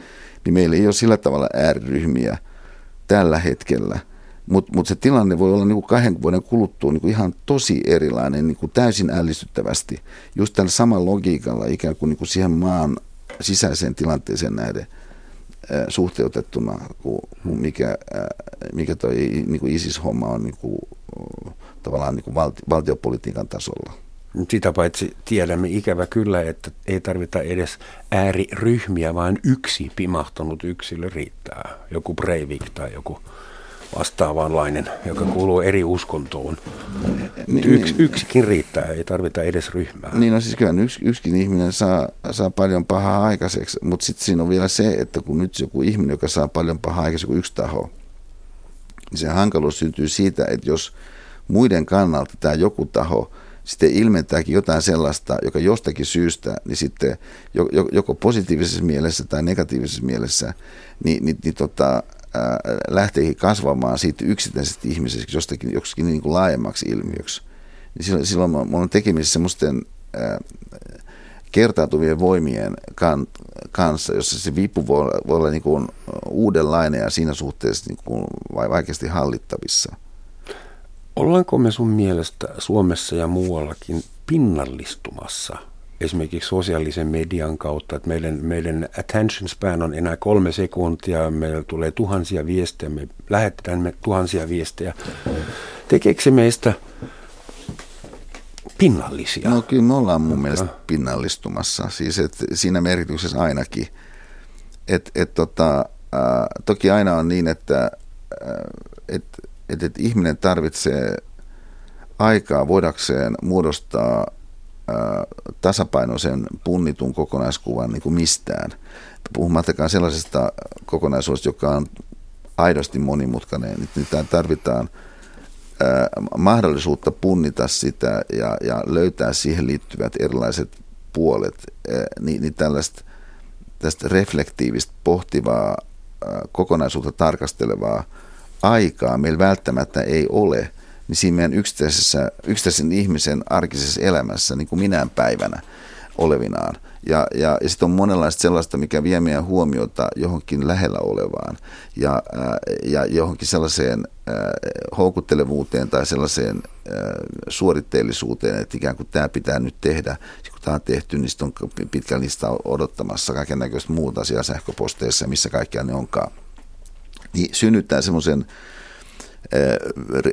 niin meillä ei ole sillä tavalla ääriryhmiä tällä hetkellä. Mutta mut se tilanne voi olla niinku kahden vuoden kuluttua niinku ihan tosi erilainen, niinku täysin ällistyttävästi. Just tällä samalla logiikalla ikään kuin niinku siihen maan sisäiseen tilanteeseen nähden äh, suhteutettuna, kuin, mikä, mikä toi niinku ISIS-homma on niinku, tavallaan niinku valti, valtiopolitiikan tasolla. Sitä paitsi tiedämme ikävä kyllä, että ei tarvita edes ääriryhmiä, vaan yksi pimahtanut yksilö riittää. Joku Breivik tai joku vastaavanlainen, joka kuuluu eri uskontoon. Niin, Yks, niin. yksikin riittää, ei tarvita edes ryhmää. Niin no siis kyllä yks, yksikin ihminen saa, saa paljon pahaa aikaiseksi, mutta sitten siinä on vielä se, että kun nyt joku ihminen, joka saa paljon pahaa aikaiseksi kuin yksi taho, niin se hankaluus syntyy siitä, että jos muiden kannalta tämä joku taho – sitten ilmentääkin jotain sellaista, joka jostakin syystä, niin sitten joko positiivisessa mielessä tai negatiivisessa mielessä, niin, niin, niin tota, ää, lähteekin kasvamaan siitä yksittäisestä ihmisestä jostakin joksikin niin kuin laajemmaksi ilmiöksi. Niin silloin, silloin mulla on tekemisissä semmoisten kertautuvien voimien kan, kanssa, jossa se vipu voi, voi olla niin kuin uudenlainen ja siinä suhteessa niin kuin vaikeasti hallittavissa. Ollaanko me sun mielestä Suomessa ja muuallakin pinnallistumassa esimerkiksi sosiaalisen median kautta, että meidän, meidän attention span on enää kolme sekuntia, meillä tulee tuhansia viestejä, me lähetetään me tuhansia viestejä. Tekeekö se meistä pinnallisia? No kyllä me ollaan mun mielestä pinnallistumassa, siis et siinä merkityksessä ainakin. Et, et tota, äh, toki aina on niin, että äh, et, et, et ihminen tarvitsee aikaa voidakseen muodostaa tasapainoisen punnitun kokonaiskuvan niin kuin mistään. Puhumattakaan sellaisesta kokonaisuudesta, joka on aidosti monimutkainen. Nyt tarvitaan ää, mahdollisuutta punnita sitä ja, ja löytää siihen liittyvät erilaiset puolet, ää, niin, niin tällaista tästä reflektiivistä, pohtivaa, ää, kokonaisuutta tarkastelevaa aikaa meillä välttämättä ei ole – niin siinä meidän yksittäisessä, yksittäisen ihmisen arkisessa elämässä niin kuin minään päivänä olevinaan. Ja, ja, ja sitten on monenlaista sellaista, mikä vie meidän huomiota johonkin lähellä olevaan ja, ää, ja johonkin sellaiseen ää, houkuttelevuuteen tai sellaiseen ää, suoritteellisuuteen, että ikään kuin tämä pitää nyt tehdä. Ja kun tämä on tehty, niin sitten on pitkä lista odottamassa kaiken näköistä muuta asiaa sähköposteissa, missä kaikkia ne onkaan. Niin synnyttää semmoisen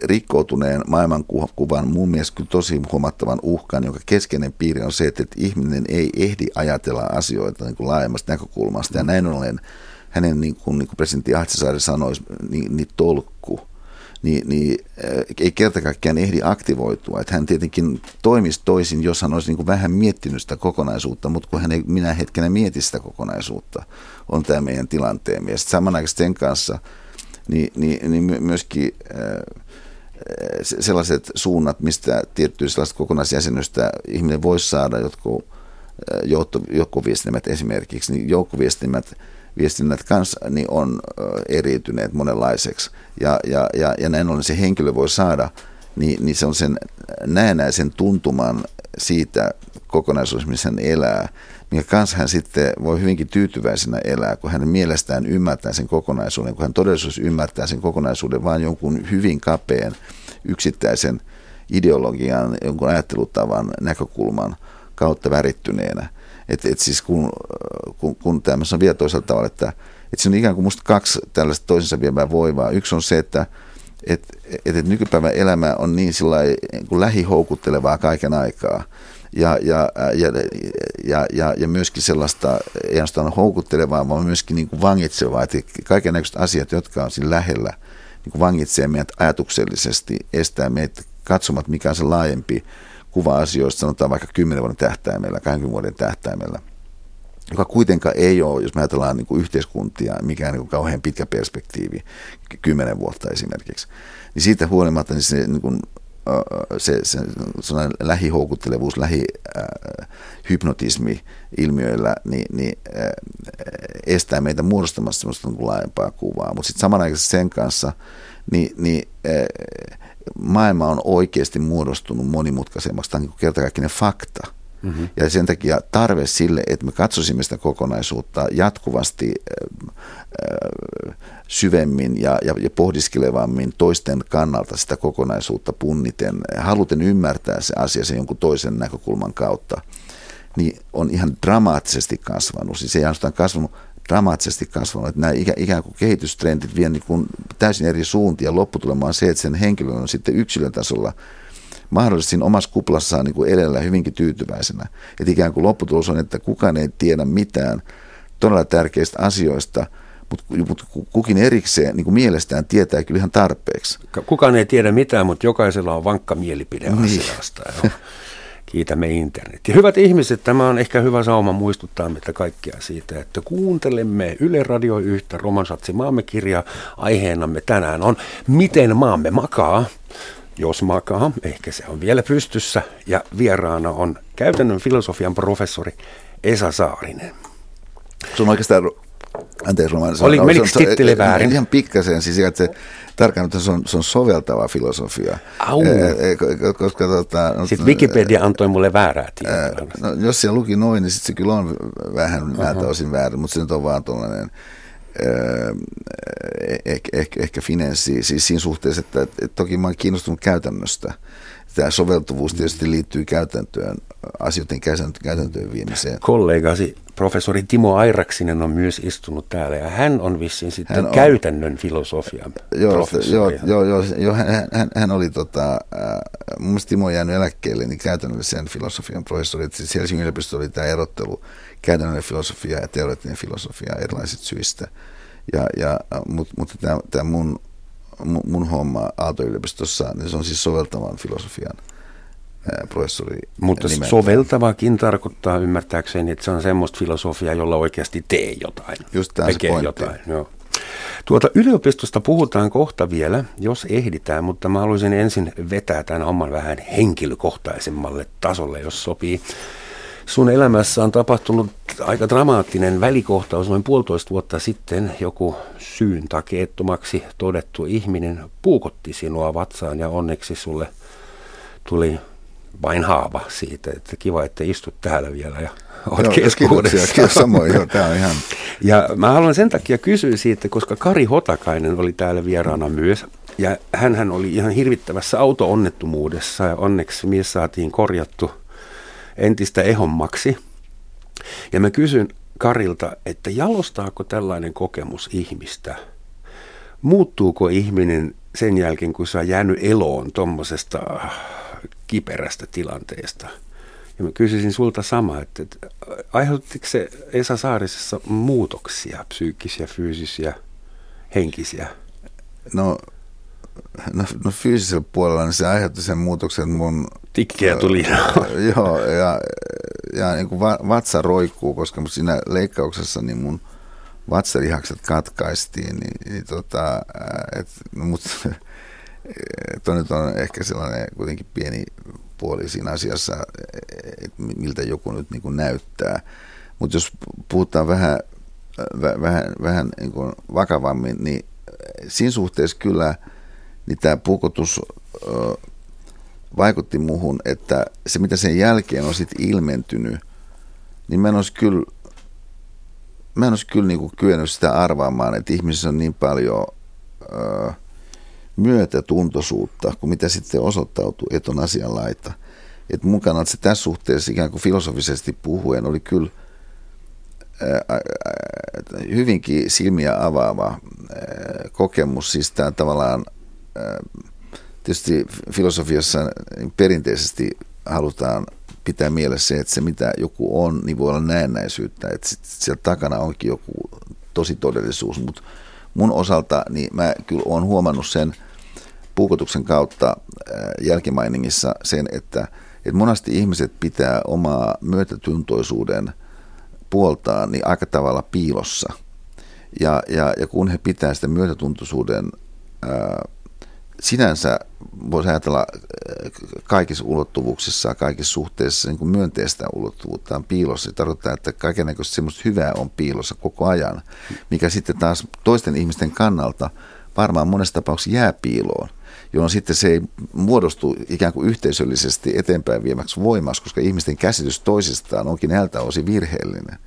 rikkoutuneen maailmankuvan. Mun mielestä kyllä tosi huomattavan uhkan, jonka keskeinen piiri on se, että ihminen ei ehdi ajatella asioita niin kuin laajemmasta näkökulmasta. Ja näin ollen hänen, niin kuin, niin kuin presidentti Ahtisaari sanoi, niin, niin tolkku, niin, niin ei kerta kaikkiaan ehdi aktivoitua. Että hän tietenkin toimisi toisin, jos hän olisi niin kuin vähän miettinyt sitä kokonaisuutta, mutta kun hän ei minä hetkenä mieti sitä kokonaisuutta, on tämä meidän tilanteemme. Ja samanaikaisesti sen kanssa – niin, niin, niin myöskin äh, sellaiset suunnat, mistä tiettyä sellaista kokonaisjäsennystä ihminen voisi saada, jotkut joukkoviestinnät esimerkiksi, niin joukkoviestinnät viestinnät kanssa niin on eriytyneet monenlaiseksi. Ja, ja, ja, ja näin ollen se henkilö voi saada, niin, niin se on sen näennäisen tuntuman siitä kokonaisuus, missä hän elää, minkä kanssa hän sitten voi hyvinkin tyytyväisenä elää, kun hän mielestään ymmärtää sen kokonaisuuden, kun hän todellisuus ymmärtää sen kokonaisuuden vain jonkun hyvin kapeen yksittäisen ideologian, jonkun ajattelutavan, näkökulman kautta värittyneenä. Et, et siis kun, kun, kun tämmöisessä on vielä toisella tavalla, että, että siinä on ikään kuin musta kaksi tällaista toisensa vievää voivaa. Yksi on se, että et, et, et nykypäivän elämä on niin sillä niin lähihoukuttelevaa kaiken aikaa – ja, ja, ja, ja, ja, ja myöskin sellaista, ei ainoastaan houkuttelevaa, vaan myöskin niin kuin vangitsevaa, että kaiken asiat, jotka on siinä lähellä, niin kuin vangitsee meidät ajatuksellisesti, estää meitä katsomat, mikä on se laajempi kuva asioista, sanotaan vaikka 10 vuoden tähtäimellä, 20 vuoden tähtäimellä, joka kuitenkaan ei ole, jos me ajatellaan niin kuin yhteiskuntia, mikään niin kuin kauhean pitkä perspektiivi, 10 vuotta esimerkiksi, niin siitä huolimatta niin se niin kuin se, se lähihoukuttelevuus, lähihypnotismi ilmiöillä niin, niin estää meitä muodostamasta sellaista niin laajempaa kuvaa. Mutta sitten samanaikaisesti sen kanssa niin, niin maailma on oikeasti muodostunut monimutkaisemmaksi. Tämä on niin kertakaikkinen fakta. Mm-hmm. Ja sen takia tarve sille, että me katsoisimme sitä kokonaisuutta jatkuvasti syvemmin ja, ja, ja pohdiskelevammin toisten kannalta sitä kokonaisuutta punniten, haluten ymmärtää se asia sen jonkun toisen näkökulman kautta, niin on ihan dramaattisesti kasvanut. Siis ei ainoastaan kasvanut, dramaattisesti kasvanut, että nämä ikään kuin kehitystrendit vie niin kuin täysin eri suuntia. Lopputulema on se, että sen henkilön on sitten yksilötasolla mahdollisesti siinä omassa kuplassaan niin kuin edellä hyvinkin tyytyväisenä. Että ikään kuin lopputulos on, että kukaan ei tiedä mitään todella tärkeistä asioista – mutta mut kukin erikseen niin kuin mielestään tietää kyllä ihan tarpeeksi. Kukaan ei tiedä mitään, mutta jokaisella on vankka mielipide niin. asiasta. Kiitämme internetia. Hyvät ihmiset, tämä on ehkä hyvä sauma muistuttaa meitä kaikkia siitä, että kuuntelemme Yle Radio yhtä Romansatsi maamme kirja. Aiheenamme tänään on Miten maamme makaa. Jos makaa, ehkä se on vielä pystyssä. Ja vieraana on käytännön filosofian professori Esa Saarinen. Se on oikeastaan, anteeksi Roman, Oli, menikö titteli väärin? Ihan pikkasen, siis että se tarkkaan, että se on, se on soveltava filosofia. Au. E, koska, tota, no, sitten Wikipedia antoi mulle väärää tietoa. No, jos siellä luki noin, niin sitten se kyllä on vähän uh-huh. näiltä osin väärin, mutta se nyt on vaan tuollainen ehkä, ehkä, ehkä finenssi, siis siinä suhteessa, että, että toki mä oon kiinnostunut käytännöstä. Tämä soveltuvuus tietysti liittyy käytäntöön, asioiden käytäntöön viemiseen. Kollegasi professori Timo Airaksinen on myös istunut täällä ja hän on vissiin sitten hän on, käytännön filosofian joo, professori. Joo, joo, joo, hän, hän, hän, oli, tota, äh, mun mielestä Timo on jäänyt eläkkeelle, niin käytännöllisen filosofian professori. Siis Helsingin yliopistossa oli tämä erottelu käytännöllinen filosofia ja teoreettinen filosofia erilaisista syistä. Ja, ja, mutta mut tämä mun, mun, homma Aalto-yliopistossa, niin se on siis soveltavan filosofian professori. Mutta nimeltä. soveltavakin tarkoittaa ymmärtääkseni, että se on semmoista filosofiaa, jolla oikeasti tee jotain. Just tämä Tekee se jotain, joo. Tuota yliopistosta puhutaan kohta vielä, jos ehditään, mutta mä haluaisin ensin vetää tämän oman vähän henkilökohtaisemmalle tasolle, jos sopii. Sun elämässä on tapahtunut aika dramaattinen välikohtaus noin puolitoista vuotta sitten. Joku syyn takeettomaksi todettu ihminen puukotti sinua vatsaan ja onneksi sulle tuli vain haava siitä, että kiva, että istut täällä vielä ja olet joo, keskuudessa. Kiitoksia, samoin, joo, tämä on ihan... Ja mä haluan sen takia kysyä siitä, koska Kari Hotakainen oli täällä vieraana myös, ja hän oli ihan hirvittävässä auto-onnettomuudessa, ja onneksi mies saatiin korjattu entistä ehommaksi. Ja mä kysyn Karilta, että jalostaako tällainen kokemus ihmistä? Muuttuuko ihminen sen jälkeen, kun sä jäänyt eloon tuommoisesta kiperästä tilanteesta. Ja mä kysyisin sulta sama, että, että aiheuttiko se Esa Saarisessa muutoksia, psyykkisiä, fyysisiä, henkisiä? No, no, no fyysisellä puolella niin se aiheutti sen muutoksen mun... Tikkiä tuli. Joo, ja, ja niin kuin vatsa roikkuu, koska siinä leikkauksessa niin mun vatsalihakset katkaistiin, niin, niin tota, et, no, mut, Tuo nyt on ehkä sellainen kuitenkin pieni puoli siinä asiassa, että miltä joku nyt niin kuin näyttää. Mutta jos puhutaan vähän, vähän, vähän niin kuin vakavammin, niin siinä suhteessa kyllä niin tämä puukotus vaikutti muuhun, että se mitä sen jälkeen on sitten ilmentynyt, niin mä en olisi kyllä, mä en olisi kyllä niin kuin kyennyt sitä arvaamaan, että ihmisissä on niin paljon... Öö, myötätuntoisuutta, kuin mitä sitten osoittautui, että on asianlaita. Et mun kannalta se tässä suhteessa ikään kuin filosofisesti puhuen oli kyllä hyvinkin silmiä avaava kokemus. Siis tämä tavallaan, ää, tietysti filosofiassa perinteisesti halutaan pitää mielessä se, että se mitä joku on, niin voi olla näennäisyyttä, että sit siellä takana onkin joku tosi todellisuus, mutta mun osalta niin mä kyllä olen huomannut sen puukotuksen kautta äh, jälkimainingissa sen, että, että monesti ihmiset pitää omaa myötätuntoisuuden puoltaan niin aika tavalla piilossa. Ja, ja, ja kun he pitää sitä myötätuntoisuuden ää, äh, sinänsä voisi ajatella äh, kaikissa ulottuvuuksissa, kaikissa suhteissa niin kuin myönteistä ulottuvuutta on piilossa. Se tarkoittaa, että kaikenlaista semmoista hyvää on piilossa koko ajan, mikä sitten taas toisten ihmisten kannalta varmaan monessa tapauksessa jää piiloon jolloin sitten se ei muodostu ikään kuin yhteisöllisesti eteenpäin viemäksi voimaksi, koska ihmisten käsitys toisistaan onkin näiltä osin virheellinen.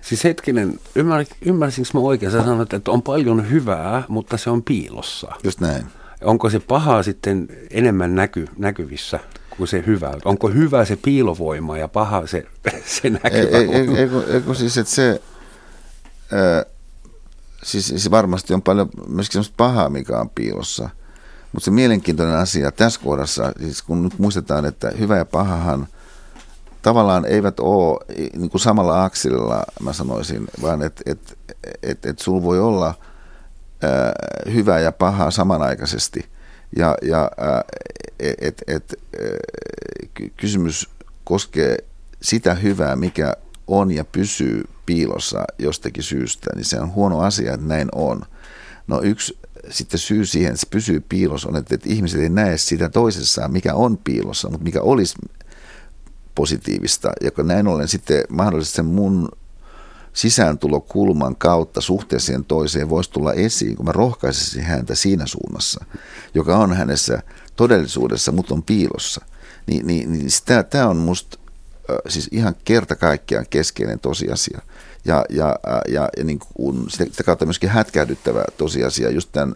Siis hetkinen, ymmär, ymmärsinkö mä oikein? Sä sanoit, että on paljon hyvää, mutta se on piilossa. Just näin. Onko se paha sitten enemmän näky, näkyvissä kuin se hyvä? Onko hyvä se piilovoima ja paha se, se näkyvä ei, ei, ei, ei, siis, että se, ää, siis, siis varmasti on paljon myöskin sellaista pahaa, mikä on piilossa. Mutta se mielenkiintoinen asia tässä kohdassa, siis kun nyt muistetaan, että hyvä ja pahahan tavallaan eivät ole niin kuin samalla akselilla, mä sanoisin, vaan että et, et, et sulla voi olla ää, hyvä ja paha samanaikaisesti. Ja, ja ää, et, et, ää, kysymys koskee sitä hyvää, mikä on ja pysyy piilossa jostakin syystä, niin se on huono asia, että näin on. No yksi sitten syy siihen, että se pysyy piilossa, on, että, että ihmiset ei näe sitä toisessaan, mikä on piilossa, mutta mikä olisi positiivista, joka näin ollen sitten mahdollisesti sen mun sisääntulokulman kautta suhteeseen toiseen voisi tulla esiin, kun mä rohkaisisin häntä siinä suunnassa, joka on hänessä todellisuudessa, mutta on piilossa. Niin, niin, niin tämä on musta siis ihan kerta kaikkiaan keskeinen tosiasia. Ja, ja, ja, ja niin kuin sitä kautta myöskin hätkähdyttävä tosiasia just tämän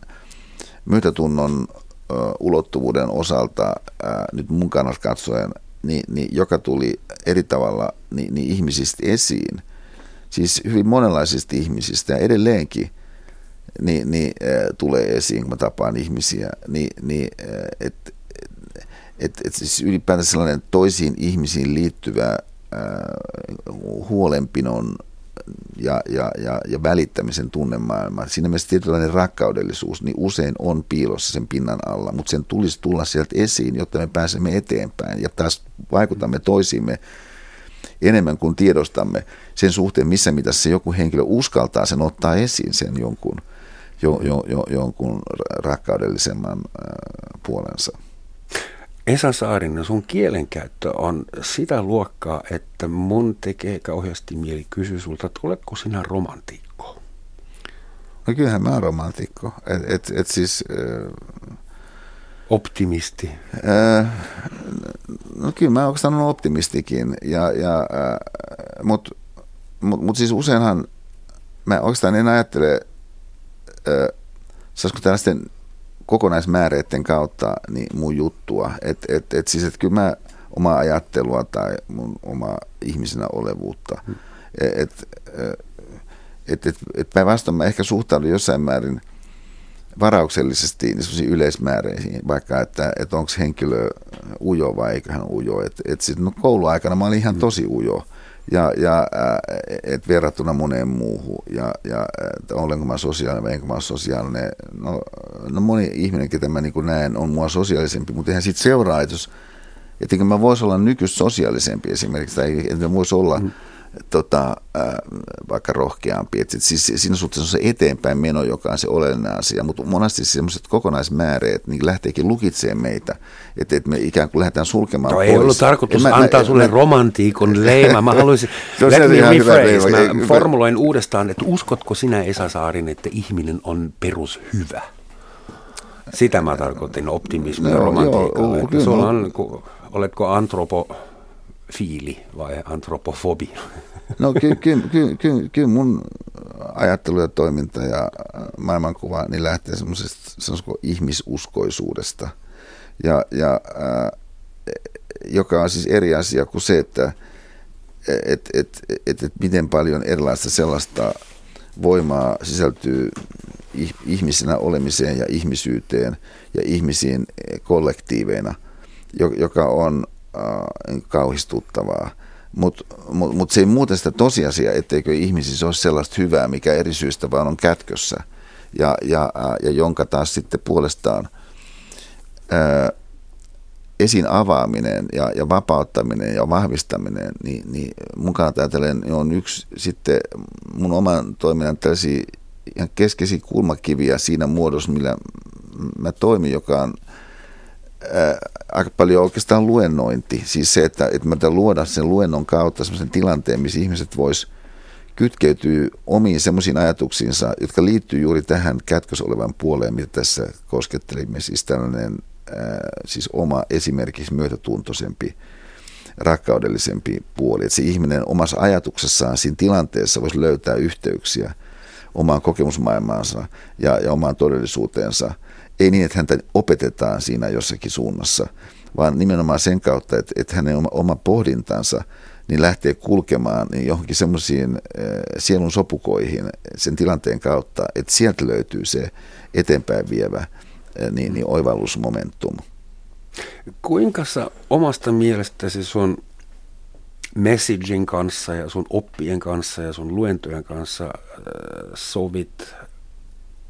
myötätunnon ulottuvuuden osalta nyt mun kannalta katsoen, niin, niin, joka tuli eri tavalla niin, niin ihmisistä esiin, siis hyvin monenlaisista ihmisistä ja edelleenkin niin, niin, äh, tulee esiin, kun mä tapaan ihmisiä, niin, niin että et, et siis ylipäätään sellainen toisiin ihmisiin liittyvä äh, huolenpinon ja, ja, ja, ja välittämisen tunnemaailma. Siinä mielessä tietynlainen rakkaudellisuus niin usein on piilossa sen pinnan alla, mutta sen tulisi tulla sieltä esiin, jotta me pääsemme eteenpäin ja taas vaikutamme toisiimme enemmän kuin tiedostamme sen suhteen, missä mitassa joku henkilö uskaltaa sen ottaa esiin sen jonkun, jo, jo, jo, jonkun rakkaudellisemman äh, puolensa. Esa Saarinen, sun kielenkäyttö on sitä luokkaa, että mun tekee kauheasti mieli kysyä sulta, että oletko sinä romantikko? No kyllähän mä oon romantikko. Et, et, et siis, äh, Optimisti. Äh, no kyllä mä oikeastaan olen optimistikin, ja, ja, äh, mutta mut, mut siis useinhan mä oikeastaan en ajattele, äh, saisiko tällaisten kokonaismääreiden kautta niin mun juttua. Että et, et siis, että kyllä mä omaa ajattelua tai mun omaa ihmisenä olevuutta. Hmm. Että et, et, et päinvastoin mä ehkä suhtaudun jossain määrin varauksellisesti niin yleismääreisiin, vaikka että, että onko henkilö ujo vai eikö hän ujo. Et, et sit, no kouluaikana mä olin ihan hmm. tosi ujo ja, ja et verrattuna moneen muuhun. Ja, ja olenko mä sosiaalinen vai enkö mä sosiaalinen. No, no moni ihminen, ketä mä niin näen, on mua sosiaalisempi, mutta eihän siitä seuraa, että jos, että mä voisi olla nykyistä sosiaalisempi esimerkiksi, tai että voisi olla mm tota, äh, vaikka rohkeampi. Et, siis siinä suhteessa on se eteenpäin meno, joka on se oleellinen asia, mutta monesti sellaiset kokonaismääreet niin lähteekin lukitsemaan meitä, että et me ikään kuin lähdetään sulkemaan no, pois. ei ollut tarkoitus mä, antaa mä, sulle mä, romantiikon leima. Mä haluaisin, no, let me rephrase, mä ei, formuloin uudestaan, että uskotko sinä Esa Saarin, että ihminen on perushyvä? Sitä mä tarkoitin optimismi no, romantiikalla. Joo, kyllä, sulla on, oletko antropo fiili vai antropofobi? No kyllä ky, ky, ky, ky, mun ajattelu ja toiminta ja maailmankuva niin lähtee semmoisesta ihmisuskoisuudesta, ja, ja, ää, joka on siis eri asia kuin se, että et, et, et, et miten paljon erilaista sellaista voimaa sisältyy ihmisenä olemiseen ja ihmisyyteen ja ihmisiin kollektiiveina, joka on äh, kauhistuttavaa. Mutta mut, mut se ei muuta sitä tosiasiaa, etteikö ihmisissä ole sellaista hyvää, mikä eri syistä vaan on kätkössä. Ja, ja, äh, ja jonka taas sitten puolestaan ää, äh, esiin avaaminen ja, ja vapauttaminen ja vahvistaminen, niin, niin kannalta ajatellen on yksi sitten mun oman toiminnan tällaisia ihan keskeisiä kulmakiviä siinä muodossa, millä mä toimin, joka on ää, aika paljon oikeastaan luennointi. Siis se, että, että me luoda sen luennon kautta sellaisen tilanteen, missä ihmiset vois kytkeytyy omiin semmoisiin ajatuksiinsa, jotka liittyy juuri tähän kätkös olevan puoleen, mitä tässä koskettelimme. Siis tällainen ää, siis oma esimerkiksi myötätuntoisempi, rakkaudellisempi puoli. Että se ihminen omassa ajatuksessaan siinä tilanteessa voisi löytää yhteyksiä omaan kokemusmaailmaansa ja, ja omaan todellisuuteensa – ei niin, että häntä opetetaan siinä jossakin suunnassa, vaan nimenomaan sen kautta, että, että hänen oma, oma pohdintansa niin lähtee kulkemaan niin johonkin semmoisiin äh, sielun sopukoihin sen tilanteen kautta, että sieltä löytyy se eteenpäin vievä äh, niin, niin oivallusmomentum. Kuinka sä omasta mielestäsi sun messaging kanssa ja sun oppien kanssa ja sun luentojen kanssa äh, sovit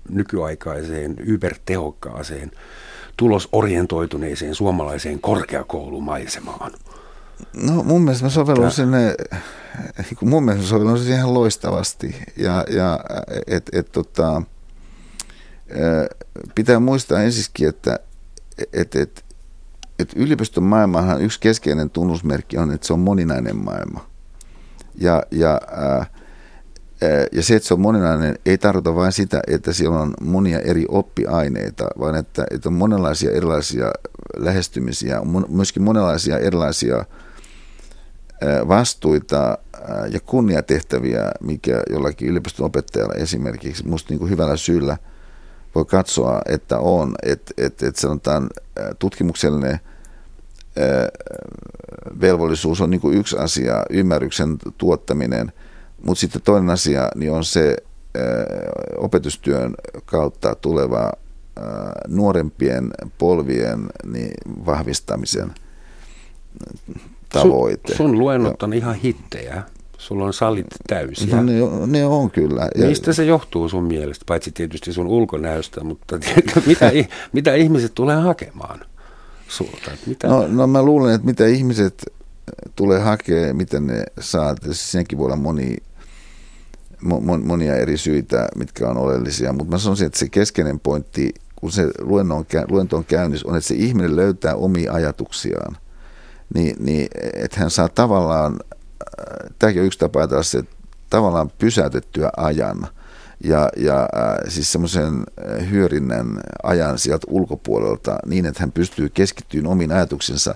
nykyaikaiseen, ybertehokkaaseen, tulosorientoituneeseen suomalaiseen korkeakoulumaisemaan? No mun mielestä mä sovellun sinne, mun mielestä mä sovellun siihen ihan loistavasti. Ja, ja et, et, tota, pitää muistaa ensiksikin, että et, et, et yliopiston maailmahan yksi keskeinen tunnusmerkki on, että se on moninainen maailma. Ja, ja, ää, ja se, että se on moninainen, ei tarkoita vain sitä, että siellä on monia eri oppiaineita, vaan että, että on monenlaisia erilaisia lähestymisiä, myöskin monenlaisia erilaisia vastuita ja kunniatehtäviä, mikä jollakin yliopiston opettajalla esimerkiksi musta niin kuin hyvällä syyllä voi katsoa, että on, että, että, että sanotaan tutkimuksellinen velvollisuus on niin kuin yksi asia, ymmärryksen tuottaminen, mutta sitten toinen asia niin on se opetustyön kautta tuleva nuorempien polvien niin vahvistamisen tavoite. Sun, sun luennot on ihan hittejä. Sulla on salit täysiä. No ne, ne on kyllä. Ja Mistä se johtuu sun mielestä, paitsi tietysti sun ulkonäöstä, mutta mitä, mitä ihmiset tulee hakemaan sulta? Mitä? No, no mä luulen, että mitä ihmiset tulee hakemaan, miten ne saa, siinäkin voi olla moni, monia eri syitä, mitkä on oleellisia, mutta mä sanoisin, että se keskeinen pointti, kun se luento on käynnissä, on, että se ihminen löytää omia ajatuksiaan. Niin, niin että hän saa tavallaan, äh, tämäkin on yksi tapa ajatella se, tavallaan pysäytettyä ajan ja, ja äh, siis semmoisen äh, hyörinnän ajan sieltä ulkopuolelta niin, että hän pystyy keskittymään omiin ajatuksensa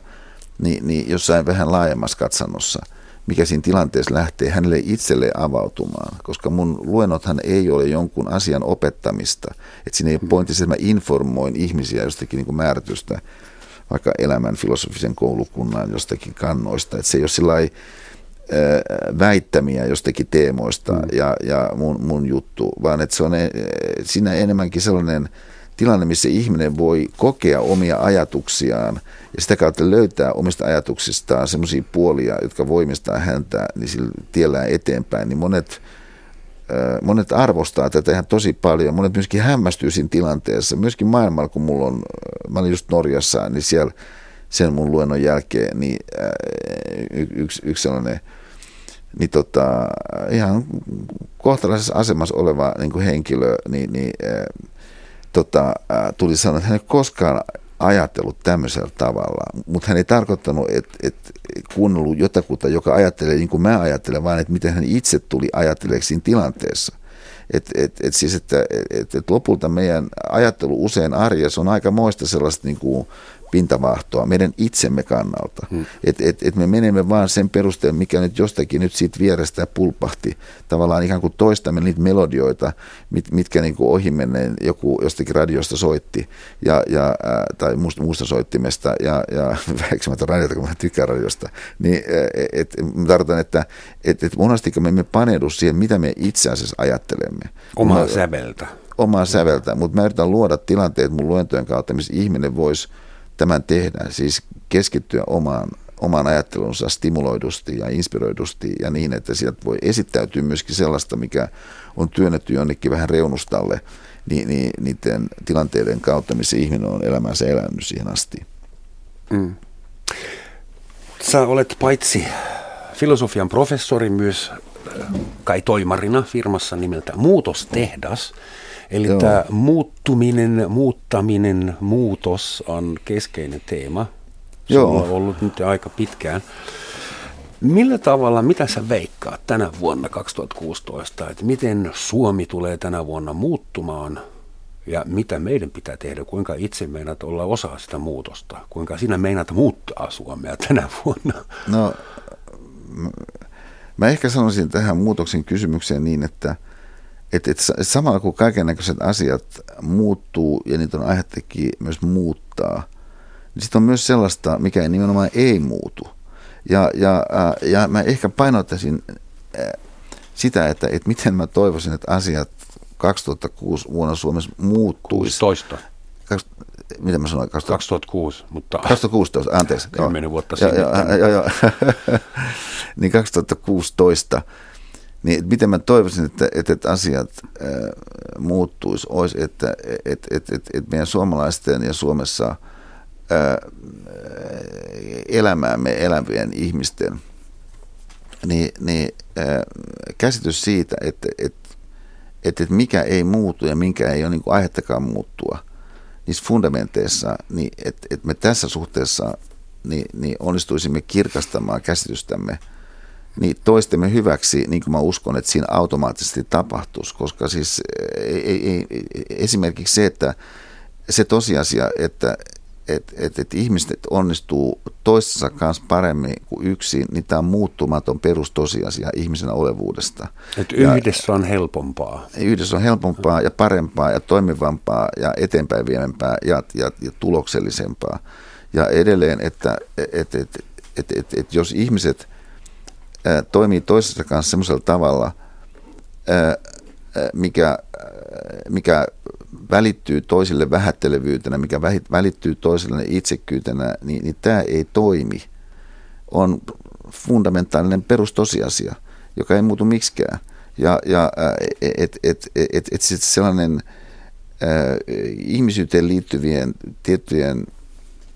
niin, niin jossain vähän laajemmassa katsannossa, mikä siinä tilanteessa lähtee hänelle itselle avautumaan, koska mun luennothan ei ole jonkun asian opettamista, että siinä ei ole pointti että mä informoin ihmisiä jostakin niin kuin määrätystä vaikka elämän filosofisen koulukunnan jostakin kannoista. Että se ei ole sillä väittämiä jostakin teemoista mm. ja, ja mun, mun juttu, vaan että se on siinä enemmänkin sellainen tilanne, missä ihminen voi kokea omia ajatuksiaan ja sitä kautta löytää omista ajatuksistaan sellaisia puolia, jotka voimistaa häntä niin sillä tiellään eteenpäin, niin monet monet arvostaa tätä ihan tosi paljon. Monet myöskin hämmästyy siinä tilanteessa. Myöskin maailmalla, kun mulla on, mä olin just Norjassa, niin siellä sen mun luennon jälkeen, niin yksi, yksi sellainen niin tota, ihan kohtalaisessa asemassa oleva niin kuin henkilö, niin, niin tota, tuli sanoa, että hän ei koskaan ajatellut tämmöisellä tavalla, mutta hän ei tarkoittanut, että, että kuunnellut jotakuta, joka ajattelee niin kuin mä ajattelen, vaan että miten hän itse tuli ajatteleeksi siinä tilanteessa. Et, et, et siis, että et, et lopulta meidän ajattelu usein arjessa on aika moista sellaista niin kuin pintavahtoa meidän itsemme kannalta. Hmm. Että et, et me menemme vaan sen perusteella, mikä nyt jostakin nyt siitä vierestä pulpahti. Tavallaan ikään kuin toistamme niitä melodioita, mit, mitkä niin kuin ohimenneen joku jostakin radiosta soitti ja, ja, tai muusta, muusta soittimesta ja, ja väheksymättä radiota, kun mä tykkään radiosta. Niin et, et, mä tarkoitan, että et, et monesti me emme paneudu siihen, mitä me itse asiassa ajattelemme. Omaa säveltä. Omaa säveltä, mutta mä yritän luoda tilanteet mun luentojen kautta, missä ihminen voisi tämän tehdään, siis keskittyä omaan, omaan ajattelunsa stimuloidusti ja inspiroidusti ja niin, että sieltä voi esittäytyä myöskin sellaista, mikä on työnnetty jonnekin vähän reunustalle niin, niin, niiden tilanteiden kautta, missä ihminen on elämänsä elänyt siihen asti. Mm. Sä olet paitsi filosofian professori myös kai toimarina firmassa nimeltä Muutostehdas. Eli Joo. tämä muuttuminen, muuttaminen, muutos on keskeinen teema. Se Joo. on ollut nyt aika pitkään. Millä tavalla, mitä sä veikkaat tänä vuonna 2016, että miten Suomi tulee tänä vuonna muuttumaan ja mitä meidän pitää tehdä, kuinka itse meinaat olla osa sitä muutosta, kuinka sinä meinaat muuttaa Suomea tänä vuonna? No, mä ehkä sanoisin tähän muutoksen kysymykseen niin, että – että et, samalla kun kaikenlaiset asiat muuttuu ja niitä on aihettakin myös muuttaa, niin sitten on myös sellaista, mikä nimenomaan ei muutu. Ja, ja, ja mä ehkä painottaisin sitä, että, että miten mä toivoisin, että asiat 2006 vuonna Suomessa muuttuisi. 16. mitä mä sanoin? 2000, 2006, mutta... 2016, anteeksi. Kymmenen vuotta sitten. Joo, joo, joo. niin 2016 niin miten mä toivoisin, että, että, että asiat äh, muuttuisi, olisi, että että, että, että, että meidän suomalaisten ja Suomessa äh, elämäämme elävien ihmisten niin, niin äh, käsitys siitä, että, että, että, että mikä ei muutu ja minkä ei ole niin kuin aihettakaan muuttua niissä fundamenteissa, niin että, että me tässä suhteessa niin, niin onnistuisimme kirkastamaan käsitystämme niin toistemme hyväksi, niin kuin mä uskon, että siinä automaattisesti tapahtuisi, koska siis ei, ei, ei, esimerkiksi se, että se tosiasia, että, että et, et ihmiset onnistuu toistensa kanssa paremmin kuin yksin, niin tämä on muuttumaton perustosiasia ihmisen olevuudesta. Että yhdessä on helpompaa. Yhdessä on helpompaa ja parempaa ja toimivampaa ja eteenpäin viemempää ja, ja, ja tuloksellisempaa. Ja edelleen, että et, et, et, et, et jos ihmiset toimii toisensa kanssa semmoisella tavalla, mikä, mikä välittyy toisille vähättelevyytenä, mikä välittyy toisille itsekyytenä, niin, niin tämä ei toimi. On fundamentaalinen perustosiasia, joka ei muutu miksikään. Ja, ja et, et, et, et sellainen äh, ihmisyyteen liittyvien tiettyjen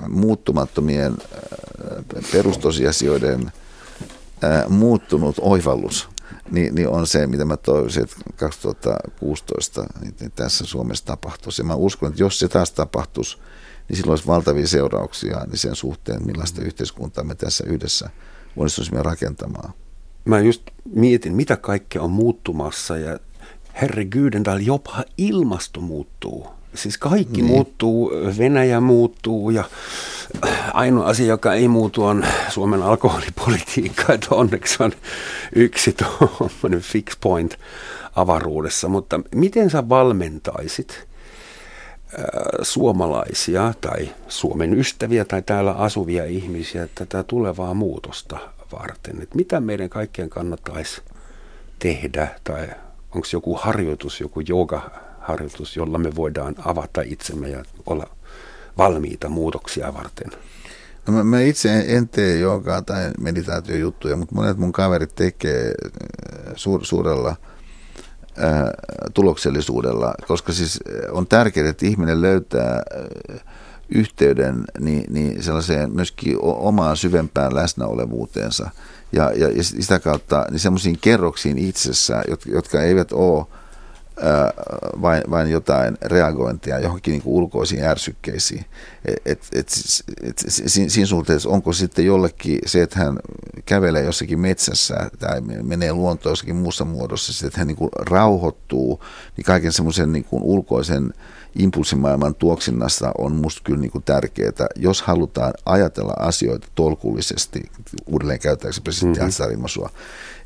muuttumattomien äh, perustosiasioiden muuttunut oivallus niin, niin on se, mitä mä toivoisin, että 2016 niin, niin tässä Suomessa tapahtuisi. Ja mä uskon, että jos se taas tapahtuisi, niin silloin olisi valtavia seurauksia niin sen suhteen, millaista mm. yhteiskuntaa me tässä yhdessä onnistuisimme rakentamaan. Mä just mietin, mitä kaikkea on muuttumassa ja herre Gydendal, jopa ilmasto muuttuu. Siis kaikki niin. muuttuu, Venäjä muuttuu ja ainoa asia, joka ei muutu on Suomen alkoholipolitiikka, että onneksi on yksi tuommoinen fix point avaruudessa. Mutta miten sä valmentaisit suomalaisia tai Suomen ystäviä tai täällä asuvia ihmisiä tätä tulevaa muutosta varten? Että mitä meidän kaikkien kannattaisi tehdä tai onko joku harjoitus, joku yoga harjoitus, jolla me voidaan avata itsemme ja olla valmiita muutoksia varten? No mä, mä itse en tee jogaa tai meditaatiojuttuja, mutta monet mun kaverit tekee äh, suur, suurella äh, tuloksellisuudella, koska siis äh, on tärkeää, että ihminen löytää ää, yhteyden niin, niin sellaiseen myöskin omaan syvempään läsnäolevuuteensa ja, ja, ja sitä kautta niin semmoisiin kerroksiin itsessä, jotka, jotka eivät ole vain, vain jotain reagointia johonkin niin ulkoisiin ärsykkeisiin. Et, et, et, et, siinä suhteessa onko sitten jollekin se, että hän kävelee jossakin metsässä tai menee luontoon jossakin muussa muodossa, että hän niin kuin rauhoittuu, niin kaiken semmoisen niin ulkoisen impulssimaailman tuoksinnasta on musta kyllä niin kuin tärkeää, jos halutaan ajatella asioita tolkullisesti, uudelleen käytetäänkö presidentti mm-hmm.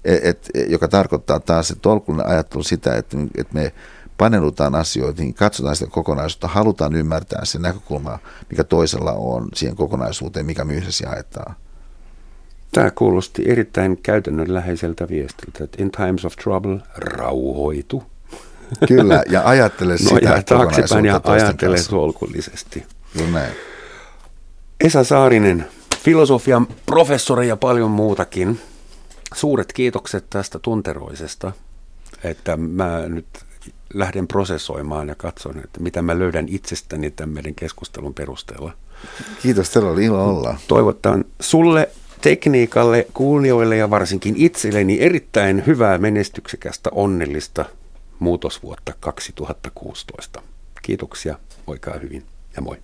et, et, joka tarkoittaa taas, että tolkullinen ajattelu sitä, että, että me paneudutaan asioihin, katsotaan sitä kokonaisuutta, halutaan ymmärtää se näkökulma, mikä toisella on siihen kokonaisuuteen, mikä me yhdessä jaetaan. Tämä kuulosti erittäin käytännönläheiseltä viestiltä, että in times of trouble, rauhoitu. Kyllä, ja ajattele sitä no, ja taaksepäin ja ajattele solkullisesti. No näin. Esa Saarinen, filosofian professori ja paljon muutakin. Suuret kiitokset tästä tunteroisesta, että mä nyt lähden prosessoimaan ja katson, että mitä mä löydän itsestäni tämän meidän keskustelun perusteella. Kiitos, teillä oli ilo olla. Toivotan sulle, tekniikalle, kuulijoille ja varsinkin itselleni erittäin hyvää, menestyksekästä, onnellista muutosvuotta 2016. Kiitoksia, voikaa hyvin ja moi.